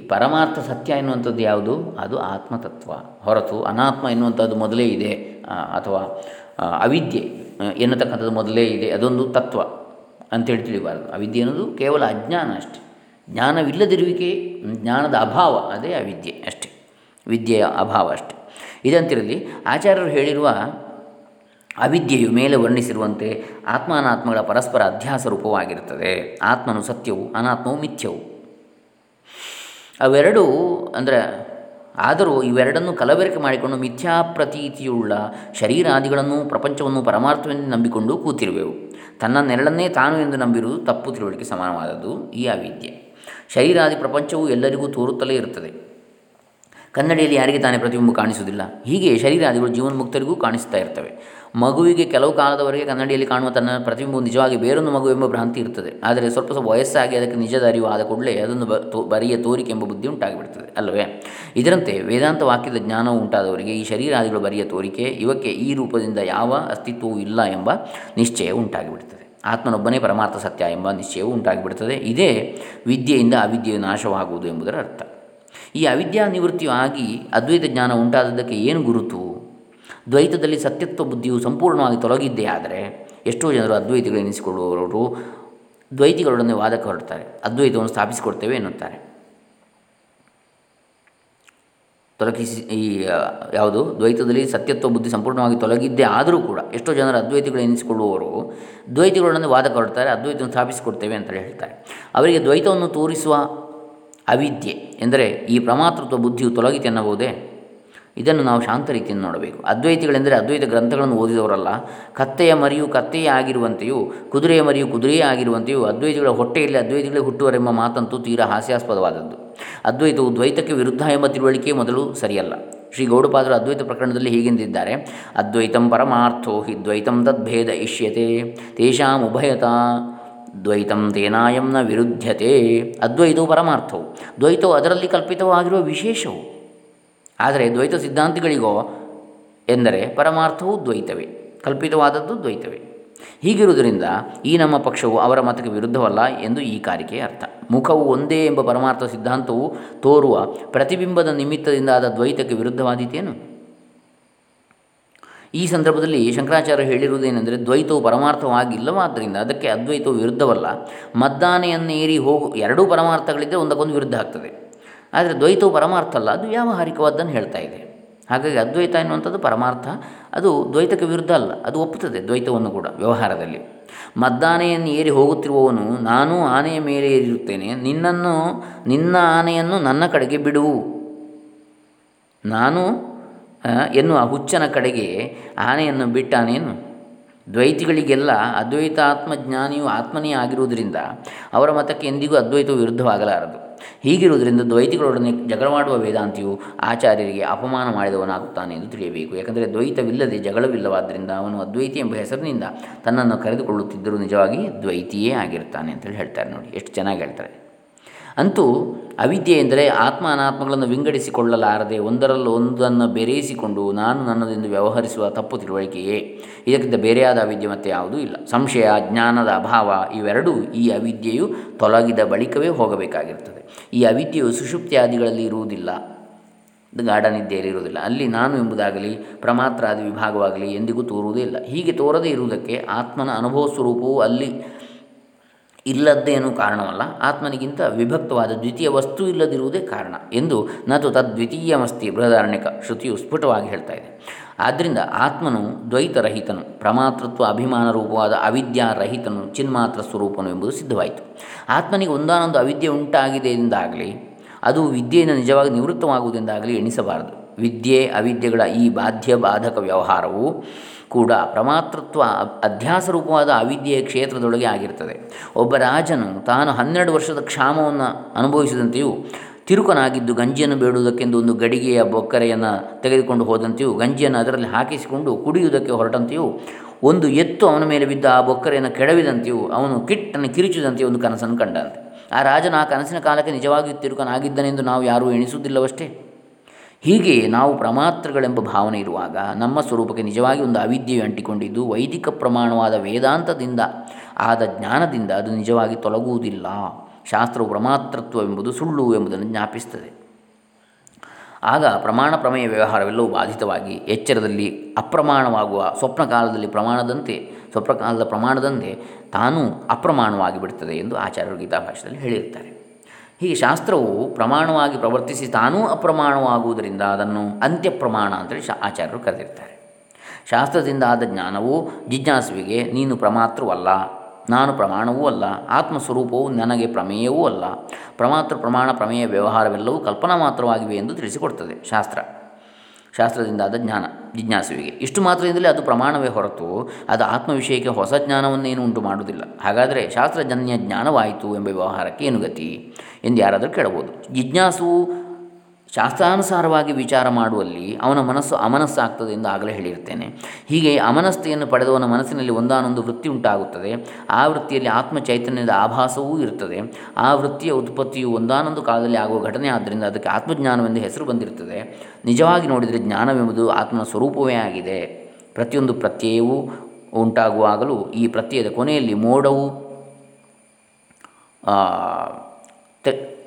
S1: ಪರಮಾರ್ಥ ಸತ್ಯ ಎನ್ನುವಂಥದ್ದು ಯಾವುದು? ಅದು ಆತ್ಮತತ್ವ. ಹೊರತು ಅನಾತ್ಮ ಎನ್ನುವಂಥದ್ದು ಮೊದಲೇ ಇದೆ. ಅಥವಾ ಅವಿದ್ಯೆ ಎನ್ನತಕ್ಕಂಥದ್ದು ಮೊದಲೇ ಇದೆ. ಅದೊಂದು ತತ್ವ. ಅಂತೇಳಿ ತಿಳಿಬಾರ್ದು. ಅವಿದ್ಯೆ ಅನ್ನೋದು ಕೇವಲ ಅಜ್ಞಾನ ಅಷ್ಟೆ. ಜ್ಞಾನವಿಲ್ಲದಿರುವಿಕೆ, ಜ್ಞಾನದ ಅಭಾವ, ಅದೇ ಅವಿದ್ಯೆ ಅಷ್ಟೆ. ವಿದ್ಯೆಯ ಅಭಾವ ಅಷ್ಟೆ. ಇದಂತಿರಲಿ, ಆಚಾರ್ಯರು ಹೇಳಿರುವ ಅವಿದ್ಯೆಯು ಮೇಲೆ ವರ್ಣಿಸಿರುವಂತೆ ಆತ್ಮ ಅನಾತ್ಮಗಳ ಪರಸ್ಪರ ಅಧ್ಯಾಸ ರೂಪವಾಗಿರುತ್ತದೆ. ಆತ್ಮನು ಸತ್ಯವು, ಅನಾತ್ಮವು ಮಿಥ್ಯವು. ಅವೆರಡೂ ಅಂದರೆ ಆದರೂ ಇವೆರಡನ್ನು ಕಲಬೆರಕೆ ಮಾಡಿಕೊಂಡು ಮಿಥ್ಯಾ ಪ್ರತೀತಿಯುಳ್ಳ ಶರೀರಾದಿಗಳನ್ನು ಪ್ರಪಂಚವನ್ನು ಪರಮಾರ್ಥವೆಂದು ನಂಬಿಕೊಂಡು ಕೂತಿರುವೆವು. ತನ್ನ ನೆರಳನ್ನೇ ತಾನು ಎಂದು ನಂಬಿರುವುದು ತಪ್ಪು ತಿಳುವಳಿಕೆ ಸಮಾನವಾದದ್ದು. ಈ ಅವಿದ್ಯೆ. ಶರೀರಾದಿ ಪ್ರಪಂಚವು ಎಲ್ಲರಿಗೂ ತೋರುತ್ತಲೇ ಇರುತ್ತದೆ. ಕನ್ನಡಿಯಲ್ಲಿ ಯಾರಿಗೆ ತಾನೇ ಪ್ರತಿಬಿಂಬ ಕಾಣಿಸುವುದಿಲ್ಲ, ಹೀಗೆ ಶರೀರಾದಿಗಳು ಜೀವನ್ಮುಕ್ತರಿಗೂ ಕಾಣಿಸ್ತಾ ಇರ್ತವೆ. ಮಗುವಿಗೆ ಕೆಲವು ಕಾಲದವರೆಗೆ ಕನ್ನಡಿಯಲ್ಲಿ ಕಾಣುವ ತನ್ನ ಪ್ರತಿಬಿಂಬವು ನಿಜವಾಗಿ ಬೇರೊಂದು ಮಗು ಎಂಬ ಭ್ರಾಂತಿ ಇರ್ತದೆ. ಆದರೆ ಸ್ವಲ್ಪ ಸ್ವಲ್ಪ ವಯಸ್ಸಾಗಿ ಅದಕ್ಕೆ ನಿಜದ ಅರಿವು ಆದ ಕೂಡಲೇ ಅದನ್ನು ಬ, ತೋ, ಬರಿಯ ತೋರಿಕೆ ಎಂಬ ಬುದ್ಧಿ ಉಂಟಾಗಿಬಿಡ್ತದೆ, ಅಲ್ಲವೇ? ಇದರಂತೆ ವೇದಾಂತ ವಾಕ್ಯದ ಜ್ಞಾನವು ಉಂಟಾದವರಿಗೆ ಈ ಶರೀರಾದಿಗಳು ಬರಿಯ ತೋರಿಕೆ, ಇವಕ್ಕೆ ಈ ರೂಪದಿಂದ ಯಾವ ಅಸ್ತಿತ್ವವೂ ಇಲ್ಲ ಎಂಬ ನಿಶ್ಚಯ ಉಂಟಾಗಿಬಿಡ್ತದೆ. ಆತ್ಮನೊಬ್ಬನೇ ಪರಮಾರ್ಥ ಸತ್ಯ ಎಂಬ ನಿಶ್ಚಯವು ಉಂಟಾಗಿಬಿಡುತ್ತದೆ ಇದೇ ವಿದ್ಯೆಯಿಂದ ಅವಿದ್ಯೆಯು ನಾಶವಾಗುವುದು ಎಂಬುದರ ಅರ್ಥ. ಈ ಅವಿದ್ಯಾ ನಿವೃತ್ತಿಯು ಆಗಿ ಅದ್ವೈತ ಜ್ಞಾನ ಉಂಟಾದದ್ದಕ್ಕೆ ಏನು ಗುರುತು? ದ್ವೈತದಲ್ಲಿ ಸತ್ಯತ್ವ ಬುದ್ಧಿಯು ಸಂಪೂರ್ಣವಾಗಿ ತೊಲಗಿದ್ದೇ ಆದರೆ ಎಷ್ಟೋ ಜನರು ಅದ್ವೈತಿಗಳು ಎನಿಸಿಕೊಳ್ಳುವವರು ದ್ವೈತಿಗಳೊಡನೆ ವಾದಕ್ಕೆ ಹೊರಡ್ತಾರೆ. ಅದ್ವೈತವನ್ನು ಸ್ಥಾಪಿಸಿಕೊಡ್ತೇವೆ ಎನ್ನುತ್ತಾರೆ. ತೊಲಗಿಸಿ ಈ ಯಾವುದು? ದ್ವೈತದಲ್ಲಿ ಸತ್ಯತ್ವ, ಬುದ್ಧಿ ಸಂಪೂರ್ಣವಾಗಿ ತೊಲಗಿದ್ದೇ ಆದರೂ ಕೂಡ ಎಷ್ಟೋ ಜನರು ಅದ್ವೈತಿಗಳು ಎನಿಸಿಕೊಳ್ಳುವವರು ದ್ವೈತಿಗಳೊಡನೆ ವಾದ ಕೊಡ್ತಾರೆ, ಅದ್ವೈತವನ್ನು ಸ್ಥಾಪಿಸಿಕೊಡ್ತೇವೆ ಅಂತ ಹೇಳ್ತಾರೆ. ಅವರಿಗೆ ದ್ವೈತವನ್ನು ತೋರಿಸುವ ಅವಿದ್ಯೆ ಎಂದರೆ ಈ ಪ್ರಮಾತೃತ್ವ ಬುದ್ಧಿಯು ತೊಲಗಿತೆನ್ನಬಹುದೇ? ಇದನ್ನು ನಾವು ಶಾಂತ ರೀತಿಯನ್ನು ನೋಡಬೇಕು. ಅದ್ವೈತಿಗಳೆಂದರೆ ಅದ್ವೈತ ಗ್ರಂಥಗಳನ್ನು ಓದಿದವರಲ್ಲ. ಕತ್ತೆಯ ಮರಿಯು ಕತ್ತೆಯೇ ಆಗಿರುವಂತೆಯೂ, ಕುದುರೆಯ ಮರಿಯು ಕುದುರೆಯೇ ಆಗಿರುವಂತೆಯೂ, ಅದ್ವೈತಿಗಳ ಹೊಟ್ಟೆಯಲ್ಲಿ ಅದ್ವೈತಿಗಳೇ ಹುಟ್ಟುವರೆಂಬ ಮಾತಂತೂ ತೀರಾ ಹಾಸ್ಯಾಸ್ಪದವಾದದ್ದು. ಅದ್ವೈತವು ದ್ವೈತಕ್ಕೆ ವಿರುದ್ಧ ಎಂಬ ತಿಳುವಳಿಕೆ ಮೊದಲು ಸರಿಯಲ್ಲ. ಶ್ರೀ ಗೌಡಪಾದರು ಅದ್ವೈತ ಪ್ರಕರಣದಲ್ಲಿ ಹೀಗೆಂದಿದ್ದಾರೆ. ಅದ್ವೈತಂ ಪರಮಾರ್ಥೋ ಹಿ ದ್ವೈತಂ ತದ್ಭೇದ ಇಷ್ಯತೆ, ತೇಷಾಂ ಉಭಯತಾ ದ್ವೈತಂ ತೇನಾಯಂನ ವಿರುದ್ಧತೆ ಅದ್ವೈತವು ಪರಮಾರ್ಥವು, ದ್ವೈತವು ಅದರಲ್ಲಿ ಕಲ್ಪಿತವಾಗಿರುವ ವಿಶೇಷವು. ಆದರೆ ದ್ವೈತ ಸಿದ್ಧಾಂತಿಗಳಿಗೋ ಎಂದರೆ ಪರಮಾರ್ಥವು ದ್ವೈತವೇ, ಕಲ್ಪಿತವಾದದ್ದು ದ್ವೈತವೇ. ಹೀಗಿರುವುದರಿಂದ ಈ ನಮ್ಮ ಪಕ್ಷವು ಅವರ ಮತಕ್ಕೆ ವಿರುದ್ಧವಲ್ಲ ಎಂದು ಈ ಕಾರಿಕೆಯ ಅರ್ಥ. ಮುಖವು ಒಂದೇ ಎಂಬ ಪರಮಾರ್ಥ ಸಿದ್ಧಾಂತವು ತೋರುವ ಪ್ರತಿಬಿಂಬದ ನಿಮಿತ್ತದಿಂದ ಆದ ದ್ವೈತಕ್ಕೆ ವಿರುದ್ಧವಾದೀತೇನು? ಈ ಸಂದರ್ಭದಲ್ಲಿ ಶಂಕರಾಚಾರ್ಯ ಹೇಳಿರುವುದೇನೆಂದರೆ ದ್ವೈತವು ಪರಮಾರ್ಥವಾಗಿಲ್ಲವಾದ್ದರಿಂದ ಅದಕ್ಕೆ ಅದ್ವೈತವು ವಿರುದ್ಧವಲ್ಲ. ಮದ್ದಾನೆಯನ್ನೇರಿ ಹೋಗು, ಎರಡೂ ಪರಮಾರ್ಥಗಳಿದ್ದರೆ ಒಂದಕ್ಕೊಂದು ವಿರುದ್ಧ ಆಗ್ತದೆ. ಆದರೆ ದ್ವೈತವು ಪರಮಾರ್ಥ ಅಲ್ಲ, ಅದು ವ್ಯಾವಹಾರಿಕವಾದ್ದನ್ನು ಹೇಳ್ತಾ ಇದೆ. ಹಾಗಾಗಿ ಅದ್ವೈತ ಎನ್ನುವಂಥದ್ದು ಪರಮಾರ್ಥ. ಅದು ದ್ವೈತಕ್ಕೆ ವಿರುದ್ಧ ಅಲ್ಲ, ಅದು ಒಪ್ಪುತ್ತದೆ ದ್ವೈತವನ್ನು ಕೂಡ ವ್ಯವಹಾರದಲ್ಲಿ. ಮದ್ದಾನೆಯನ್ನು ಏರಿ ಹೋಗುತ್ತಿರುವವನು, ನಾನು ಆನೆಯ ಮೇಲೆ ಏರಿರುತ್ತೇನೆ, ನಿನ್ನನ್ನು, ನಿನ್ನ ಆನೆಯನ್ನು ನನ್ನ ಕಡೆಗೆ ಬಿಡುವು ನಾನು ಎನ್ನುವ ಹುಚ್ಚನ ಕಡೆಗೆ ಆನೆಯನ್ನು ಬಿಟ್ಟಾನೇನು ದ್ವೈತಿಗಳಿಗೆಲ್ಲ ಅದ್ವೈತ ಆತ್ಮಜ್ಞಾನಿಯು ಆತ್ಮನೇ ಆಗಿರುವುದರಿಂದ ಅವರ ಮತಕ್ಕೆ ಎಂದಿಗೂ ಅದ್ವೈತವು ವಿರುದ್ಧವಾಗಲಾರದು. ಹೀಗಿರುವುದರಿಂದ ದ್ವೈತಿಗಳೊಡನೆ ಜಗಳ ಮಾಡುವ ವೇದಾಂತಿಯು ಆಚಾರ್ಯರಿಗೆ ಅಪಮಾನ ಮಾಡಿದವನಾಗುತ್ತಾನೆ ಎಂದು ತಿಳಿಯಬೇಕು. ಯಾಕಂದರೆ ದ್ವೈತವಿಲ್ಲದೆ ಜಗಳವಿಲ್ಲವಾದ್ದರಿಂದ ಅವನು ಅದ್ವೈತಿ ಎಂಬ ಹೆಸರಿನಿಂದ ತನ್ನನ್ನು ಕರೆದುಕೊಳ್ಳುತ್ತಿದ್ದರೂ ನಿಜವಾಗಿ ದ್ವೈತಿಯೇ ಆಗಿರ್ತಾನೆ ಅಂತೇಳಿ ಹೇಳ್ತಾರೆ ನೋಡಿ. ಎಷ್ಟು ಚೆನ್ನಾಗಿ ಹೇಳ್ತಾರೆ. ಅಂತೂ ಅವಿದ್ಯೆ ಎಂದರೆ ಆತ್ಮ ಅನಾತ್ಮಗಳನ್ನು ವಿಂಗಡಿಸಿಕೊಳ್ಳಲಾರದೆ ಒಂದರಲ್ಲೂ ಒಂದನ್ನು ಬೆರೆಯಿಸಿಕೊಂಡು ನಾನು ನನ್ನದೆಂದು ವ್ಯವಹರಿಸುವ ತಪ್ಪು ತಿಳುವಳಿಕೆಯೇ? ಇದಕ್ಕಿಂತ ಬೇರೆಯಾದ ಅವಿದ್ಯೆ ಮತ್ತೆ ಯಾವುದೂ ಇಲ್ಲ. ಸಂಶಯ, ಜ್ಞಾನದ ಅಭಾವ ಇವೆರಡೂ ಈ ಅವಿದ್ಯೆಯು ತೊಲಗಿದ ಬಳಿಕವೇ ಹೋಗಬೇಕಾಗಿರ್ತದೆ ಈ ಅವಿದ್ಯೆಯು ಸುಷುಪ್ತಿಯಾದಿಗಳಲ್ಲಿ ಇರುವುದಿಲ್ಲ. ಗಾಢ ನಿದ್ದೆಯಲ್ಲಿ ಇರುವುದಿಲ್ಲ. ಅಲ್ಲಿ ನಾನು ಎಂಬುದಾಗಲಿ, ಪ್ರಮಾತ್ರಾದಿ ವಿಭಾಗವಾಗಲಿ ಎಂದಿಗೂ ತೋರುವುದೇ ಇಲ್ಲ. ಹೀಗೆ ತೋರದೇ ಇರುವುದಕ್ಕೆ ಆತ್ಮನ ಅನುಭವ ಸ್ವರೂಪವು ಅಲ್ಲಿ ಇಲ್ಲದ್ದೇನೂ ಕಾರಣವಲ್ಲ. ಆತ್ಮನಿಗಿಂತ ವಿಭಕ್ತವಾದ ದ್ವಿತೀಯ ವಸ್ತು ಇಲ್ಲದಿರುವುದೇ ಕಾರಣ ಎಂದು ನತು ತದ್ವಿತೀಯಮಸ್ತಿ ಬೃಹದಾರಣ್ಯಕ ಶ್ರುತಿಯು ಸ್ಫುಟವಾಗಿ ಹೇಳ್ತಾ ಇದೆ. ಆದ್ದರಿಂದ ಆತ್ಮನು ದ್ವೈತರಹಿತನು, ಪ್ರಮಾತೃತ್ವ ಅಭಿಮಾನ ರೂಪವಾದ ಅವಿದ್ಯಾರಹಿತನು, ಚಿನ್ಮಾತ್ರ ಸ್ವರೂಪನು ಎಂಬುದು ಸಿದ್ಧವಾಯಿತು. ಆತ್ಮನಿಗೆ ಒಂದಾನೊಂದು ಅವಿದ್ಯೆ ಉಂಟಾಗಿದೆ ಎಂದಾಗಲಿ ಅದು ವಿದ್ಯೆಯಿಂದ ನಿಜವಾಗಿ ನಿವೃತ್ತವಾಗುವುದೆಂದಾಗಲಿ ಎಣಿಸಬಾರದು. ವಿದ್ಯೆ, ಅವಿದ್ಯೆಗಳ ಈ ಬಾಧ್ಯ ಬಾಧಕ ವ್ಯವಹಾರವು ಕೂಡ ಪ್ರಮಾತೃತ್ವ ಅಧ್ಯಾಸ ರೂಪವಾದ ಅವಿದ್ಯೆಯ ಕ್ಷೇತ್ರದೊಳಗೆ ಆಗಿರ್ತದೆ. ಒಬ್ಬ ರಾಜನು ತಾನು ಹನ್ನೆರಡು ವರ್ಷದ ಕ್ಷಾಮವನ್ನು ಅನುಭವಿಸಿದಂತೆಯೂ ತಿರುಕನಾಗಿದ್ದು ಗಂಜಿಯನ್ನು ಬೇಡುವುದಕ್ಕೆಂದು ಒಂದು ಗಡಿಗೆಯ ಬೊಕ್ಕರೆಯನ್ನು ತೆಗೆದುಕೊಂಡು ಹೋದಂತೆಯೂ ಗಂಜಿಯನ್ನು ಅದರಲ್ಲಿ ಹಾಕಿಸಿಕೊಂಡು ಕುಡಿಯುವುದಕ್ಕೆ ಹೊರಟಂತೆಯೂ ಒಂದು ಎತ್ತು ಅವನ ಮೇಲೆ ಬಿದ್ದ ಆ ಬೊಕ್ಕರೆಯನ್ನು ಕೆಡವಿದಂತೆಯೂ ಅವನು ಕಿಟ್ಟನ್ನು ಕಿರಿಚಿದಂತೆ ಒಂದು ಕನಸನ್ನು ಕಂಡಂತೆ. ಆ ರಾಜನ ಆ ಕನಸಿನ ಕಾಲಕ್ಕೆ ನಿಜವಾಗಿಯೂ ತಿರುಕನಾಗಿದ್ದನೆಂದು ನಾವು ಯಾರೂ ಎಣಿಸುವುದಿಲ್ಲವಷ್ಟೇ? ಹೀಗೆ ನಾವು ಪ್ರಮಾತ್ರಗಳೆಂಬ ಭಾವನೆ ಇರುವಾಗ ನಮ್ಮ ಸ್ವರೂಪಕ್ಕೆ ನಿಜವಾಗಿ ಒಂದು ಅವಿದ್ಯೆಯು ಅಂಟಿಕೊಂಡಿದ್ದು ವೈದಿಕ ಪ್ರಮಾಣವಾದ ವೇದಾಂತದಿಂದ ಆದ ಜ್ಞಾನದಿಂದ ಅದು ನಿಜವಾಗಿ ತೊಲಗುವುದಿಲ್ಲ. ಶಾಸ್ತ್ರವು ಪ್ರಮಾತೃತ್ವವೆಂಬುದು ಸುಳ್ಳು ಎಂಬುದನ್ನು ಜ್ಞಾಪಿಸುತ್ತದೆ. ಆಗ ಪ್ರಮಾಣ ಪ್ರಮೇಯ ವ್ಯವಹಾರವೆಲ್ಲವೂ ಬಾಧಿತವಾಗಿ ಎಚ್ಚರದಲ್ಲಿ ಅಪ್ರಮಾಣವಾಗುವ ಸ್ವಪ್ನ ಕಾಲದಲ್ಲಿ ಪ್ರಮಾಣದಂತೆ ಸ್ವಪ್ನ ಕಾಲದ ಪ್ರಮಾಣದಂತೆ ತಾನೂ ಅಪ್ರಮಾಣವಾಗಿ ಬಿಡುತ್ತದೆ ಎಂದು ಆಚಾರ್ಯರು ಗೀತಾಭಾಷೆಯಲ್ಲಿ ಹೇಳಿರ್ತಾರೆ ಹೀಗೆ ಶಾಸ್ತ್ರವು ಪ್ರಮಾಣವಾಗಿ ಪ್ರವರ್ತಿಸಿ ತಾನೂ ಅಪ್ರಮಾಣವಾಗುವುದರಿಂದ ಅದನ್ನು ಅಂತ್ಯ ಪ್ರಮಾಣ ಅಂತೇಳಿ ಶಾ ಆಚಾರ್ಯರು ಕರೆದಿರ್ತಾರೆ. ಶಾಸ್ತ್ರದಿಂದ ಆದ ಜ್ಞಾನವು ಜಿಜ್ಞಾಸುವಿಗೆ ನೀನು ಪ್ರಮಾತೃವಲ್ಲ ನಾನು ಪ್ರಮಾಣವೂ ಅಲ್ಲ, ಆತ್ಮಸ್ವರೂಪವು ನನಗೆ ಪ್ರಮೇಯವೂ ಅಲ್ಲ ಪ್ರಮಾತೃ ಪ್ರಮಾಣ ಪ್ರಮೇಯ ವ್ಯವಹಾರವೆಲ್ಲವೂ ಕಲ್ಪನಾ ಮಾತ್ರವಾಗಿವೆ ಎಂದು ತಿಳಿಸಿಕೊಡ್ತದೆ ಶಾಸ್ತ್ರ. ಶಾಸ್ತ್ರದಿಂದ ಆದ ಜ್ಞಾನ ಜಿಜ್ಞಾಸುವಿಗೆ ಇಷ್ಟು ಮಾತ್ರದಿಂದಲೇ ಅದು ಪ್ರಮಾಣವೇ ಹೊರತು ಅದು ಆತ್ಮವಿಷಯಕ್ಕೆ ಹೊಸ ಜ್ಞಾನವನ್ನೇನು ಉಂಟು ಮಾಡುವುದಿಲ್ಲ. ಹಾಗಾದರೆ ಶಾಸ್ತ್ರಜನ್ಯ ಜ್ಞಾನವಾಯಿತು ಎಂಬ ವ್ಯವಹಾರಕ್ಕೆ ಏನು ಗತಿ? ಎಂದು ಯಾರಾದರೂ ಕೇಳಬಹುದು. ಜಿಜ್ಞಾಸು ಶಾಸ್ತ್ರಾನುಸಾರವಾಗಿ ವಿಚಾರ ಮಾಡುವಲ್ಲಿ ಅವನ ಮನಸ್ಸು ಅಮನಸ್ಸಾಗ್ತದೆ ಎಂದು ಆಗಲೇ ಹೇಳಿರ್ತೇನೆ ಹೀಗೆ ಅಮನಸ್ಥೆಯನ್ನು ಪಡೆದವನ ಮನಸ್ಸಿನಲ್ಲಿ ಒಂದಾನೊಂದು ವೃತ್ತಿ ಉಂಟಾಗುತ್ತದೆ. ಆ ವೃತ್ತಿಯಲ್ಲಿ ಆತ್ಮ ಚೈತನ್ಯದ ಆಭಾಸವೂ ಇರುತ್ತದೆ. ಆ ವೃತ್ತಿಯ ಉತ್ಪತ್ತಿಯು ಒಂದಾನೊಂದು ಕಾಲದಲ್ಲಿ ಆಗುವ ಘಟನೆ, ಆದ್ದರಿಂದ ಅದಕ್ಕೆ ಆತ್ಮಜ್ಞಾನವೆಂದು ಹೆಸರು ಬಂದಿರುತ್ತದೆ. ನಿಜವಾಗಿ ನೋಡಿದರೆ ಜ್ಞಾನವೆಂಬುದು ಆತ್ಮನ ಸ್ವರೂಪವೇ ಆಗಿದೆ. ಪ್ರತಿಯೊಂದು ಪ್ರತ್ಯಯವೂ ಉಂಟಾಗುವಾಗಲೂ ಈ ಪ್ರತ್ಯಯದ ಕೊನೆಯಲ್ಲಿ ಮೋಡವು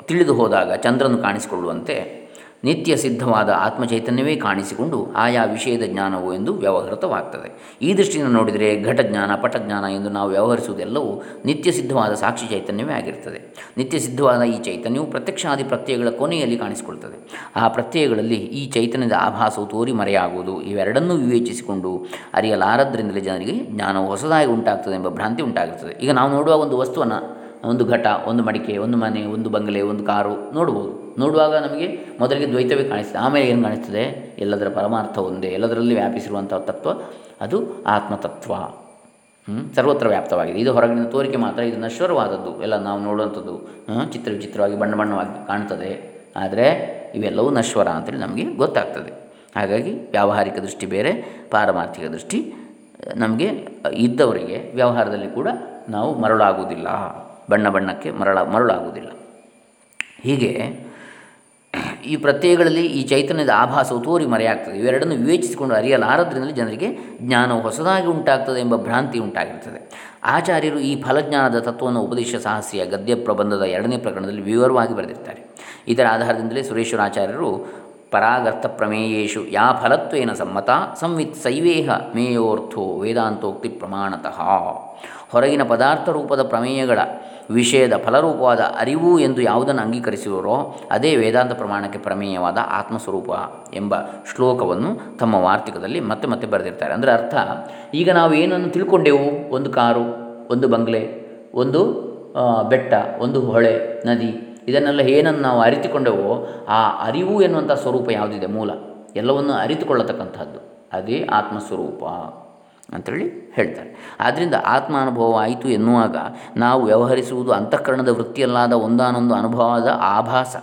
S1: ತಿಳಿದು ಹೋದಾಗ ಚಂದ್ರನು ಕಾಣಿಸಿಕೊಳ್ಳುವಂತೆ ನಿತ್ಯ ಸಿದ್ಧವಾದ ಆತ್ಮಚೈತನ್ಯವೇ ಕಾಣಿಸಿಕೊಂಡು ಆಯಾ ವಿಷಯದ ಜ್ಞಾನವು ಎಂದು ವ್ಯವಹೃತವಾಗ್ತದೆ. ಈ ದೃಷ್ಟಿಯಿಂದ ನೋಡಿದರೆ ಘಟಜ್ಞಾನ, ಪಟಜ್ಞಾನ ಎಂದು ನಾವು ವ್ಯವಹರಿಸುವುದೆಲ್ಲವೂ ನಿತ್ಯ ಸಿದ್ಧವಾದ ಸಾಕ್ಷಿ ಚೈತನ್ಯವೇ ಆಗಿರ್ತದೆ ನಿತ್ಯ ಸಿದ್ಧವಾದ ಈ ಚೈತನ್ಯವು ಪ್ರತ್ಯಕ್ಷಾದಿ ಪ್ರತ್ಯಯಗಳ ಕೊನೆಯಲ್ಲಿ ಕಾಣಿಸಿಕೊಳ್ತದೆ. ಆ ಪ್ರತ್ಯಯಗಳಲ್ಲಿ ಈ ಚೈತನ್ಯದ ಆಭಾಸವು ತೋರಿ ಮರೆಯಾಗುವುದು ಇವೆರಡನ್ನೂ ವಿವೇಚಿಸಿಕೊಂಡು ಅರಿಯಲಾರದ್ರಿಂದಲೇ ಜನರಿಗೆ ಜ್ಞಾನವು ಹೊಸದಾಗಿ ಉಂಟಾಗ್ತದೆ ಎಂಬ ಭ್ರಾಂತಿ ಉಂಟಾಗುತ್ತದೆ ಈಗ ನಾವು ನೋಡುವ ಒಂದು ವಸ್ತುವನ್ನು, ಒಂದು ಘಟ, ಒಂದು ಮಡಿಕೆ, ಒಂದು ಮನೆ, ಒಂದು ಬಂಗಲೆ, ಒಂದು ಕಾರು ನೋಡ್ಬೋದು ನೋಡುವಾಗ ನಮಗೆ ಮೊದಲಿಗೆ ದ್ವೈತವೇ ಕಾಣಿಸ್ತದೆ, ಆಮೇಲೆ ಏನು ಕಾಣಿಸ್ತದೆ? ಎಲ್ಲದರ ಪರಮಾರ್ಥ ಒಂದೇ, ಎಲ್ಲದರಲ್ಲಿ ವ್ಯಾಪಿಸಿರುವಂಥ ತತ್ವ, ಅದು ಆತ್ಮತತ್ವ. ಸರ್ವತ್ರ ವ್ಯಾಪ್ತವಾಗಿದೆ. ಇದು ಹೊರಗಿನ ತೋರಿಕೆ ಮಾತ್ರ ಇದು ನಶ್ವರವಾದದ್ದು ಎಲ್ಲ ನಾವು ನೋಡುವಂಥದ್ದು ಚಿತ್ರ ವಿಚಿತ್ರವಾಗಿ, ಬಣ್ಣ ಬಣ್ಣವಾಗಿ ಕಾಣ್ತದೆ. ಆದರೆ ಇವೆಲ್ಲವೂ ನಶ್ವರ ಅಂತೇಳಿ ನಮಗೆ ಗೊತ್ತಾಗ್ತದೆ. ಹಾಗಾಗಿ ವ್ಯಾವಹಾರಿಕ ದೃಷ್ಟಿ ಬೇರೆ, ಪಾರಮಾರ್ಥಿಕ ದೃಷ್ಟಿ ನಮಗೆ ಇದ್ದವರಿಗೆ ವ್ಯವಹಾರದಲ್ಲಿ ಕೂಡ ನಾವು ಮರಳಾಗುವುದಿಲ್ಲ. ಬಣ್ಣ ಬಣ್ಣಕ್ಕೆ ಮರಳ ಮರಳಾಗುವುದಿಲ್ಲ. ಹೀಗೆ ಈ ಪ್ರತ್ಯಯಗಳಲ್ಲಿ ಈ ಚೈತನ್ಯದ ಆಭಾಸವು ತೋರಿ ಮರೆಯಾಗ್ತದೆ. ಇವೆರಡನ್ನು ವಿವೇಚಿಸಿಕೊಂಡು ಅರಿಯಲಾರದ್ರಿಂದಲೇ ಜನರಿಗೆ ಜ್ಞಾನವು ಹೊಸದಾಗಿ ಉಂಟಾಗ್ತದೆ ಎಂಬ ಭ್ರಾಂತಿ ಉಂಟಾಗಿರ್ತದೆ. ಆಚಾರ್ಯರು ಈ ಫಲಜ್ಞಾನದ ತತ್ವವನ್ನು ಉಪದೇಶ ಸಾಹಸಿಯ ಗದ್ಯ ಪ್ರಬಂಧದ ಎರಡನೇ ಪ್ರಕರಣದಲ್ಲಿ ವಿವರವಾಗಿ ಬರೆದಿರ್ತಾರೆ. ಇದರ ಆಧಾರದಿಂದಲೇ ಸುರೇಶ್ವರಾಚಾರ್ಯರು ಪರಾಗರ್ಥ ಪ್ರಮೇಯೇಶು ಯಾ ಫಲತ್ವೇನ ಸಮ್ಮತ ಸಂವಿತ್ ಸೈವೇಹ ಮೇಯೋರ್ಥೋ ವೇದಾಂತೋಕ್ತಿ ಪ್ರಮಾಣತಃ. ಹೊರಗಿನ ಪದಾರ್ಥ ರೂಪದ ಪ್ರಮೇಯಗಳ ವಿಷಯದ ಫಲರೂಪವಾದ ಅರಿವು ಎಂದು ಯಾವುದನ್ನು ಅಂಗೀಕರಿಸುವರೋ ಅದೇ ವೇದಾಂತ ಪ್ರಮಾಣಕ್ಕೆ ಪ್ರಮೇಯವಾದ ಆತ್ಮಸ್ವರೂಪ ಎಂಬ ಶ್ಲೋಕವನ್ನು ತಮ್ಮ ವಾರ್ತಿಕದಲ್ಲಿ ಮತ್ತೆ ಮತ್ತೆ ಬರೆದಿರ್ತಾರೆ. ಅಂದರೆ ಅರ್ಥ, ಈಗ ನಾವು ಏನನ್ನು ತಿಳ್ಕೊಂಡೆವು? ಒಂದು ಕಾರು, ಒಂದು ಬಂಗ್ಲೆ, ಒಂದು ಬೆಟ್ಟ, ಒಂದು ಹೊಳೆ, ನದಿ, ಇದನ್ನೆಲ್ಲ ಏನನ್ನು ನಾವು ಅರಿತುಕೊಂಡೆವೋ ಆ ಅರಿವು ಎನ್ನುವಂಥ ಸ್ವರೂಪ ಯಾವುದಿದೆ? ಮೂಲ. ಎಲ್ಲವನ್ನು ಅರಿತುಕೊಳ್ಳತಕ್ಕಂಥದ್ದು. ಅದೇ ಆತ್ಮಸ್ವರೂಪ. ಅಂಥೇಳಿ ಹೇಳ್ತಾರೆ. ಆದ್ದರಿಂದ ಆತ್ಮ ಅನುಭವ ಆಯಿತು ಎನ್ನುವಾಗ ನಾವು ವ್ಯವಹರಿಸುವುದು ಅಂತಃಕರಣದ ವೃತ್ತಿಯಲ್ಲಾದ ಒಂದಾನೊಂದು ಅನುಭವದ ಆಭಾಸ.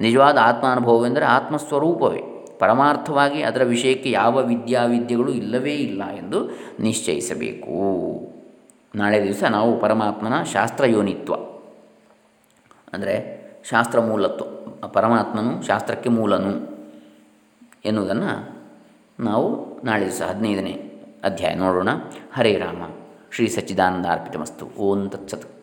S1: ನಿಜವಾದ ಆತ್ಮಾನುಭವವೆಂದರೆ ಆತ್ಮಸ್ವರೂಪವೇ. ಪರಮಾರ್ಥವಾಗಿ ಅದರ ವಿಷಯಕ್ಕೆ ಯಾವ ವಿದ್ಯಾವಿದ್ಯೆಗಳು ಇಲ್ಲವೇ ಇಲ್ಲ ಎಂದು ನಿಶ್ಚಯಿಸಬೇಕು. ನಾಳೆ ದಿವಸ ನಾವು ಪರಮಾತ್ಮನ ಶಾಸ್ತ್ರಯೋನಿತ್ವ, ಅಂದರೆ ಶಾಸ್ತ್ರ ಮೂಲತ್ವ, ಪರಮಾತ್ಮನು ಶಾಸ್ತ್ರಕ್ಕೆ ಮೂಲನು ಎನ್ನುವುದನ್ನು ನಾವು ನಾಳೆ ದಿವಸ ಹದಿನೈದನೇ ಅಧ್ಯಾಯ ನೋಡೋಣ. ಹರೇ ರಾಮ. ಶ್ರೀ ಸಚ್ಚಿದಾನಂದ ಅರ್ಪಿತಮಸ್ತು. ಓಂ ತತ್ಸತ್.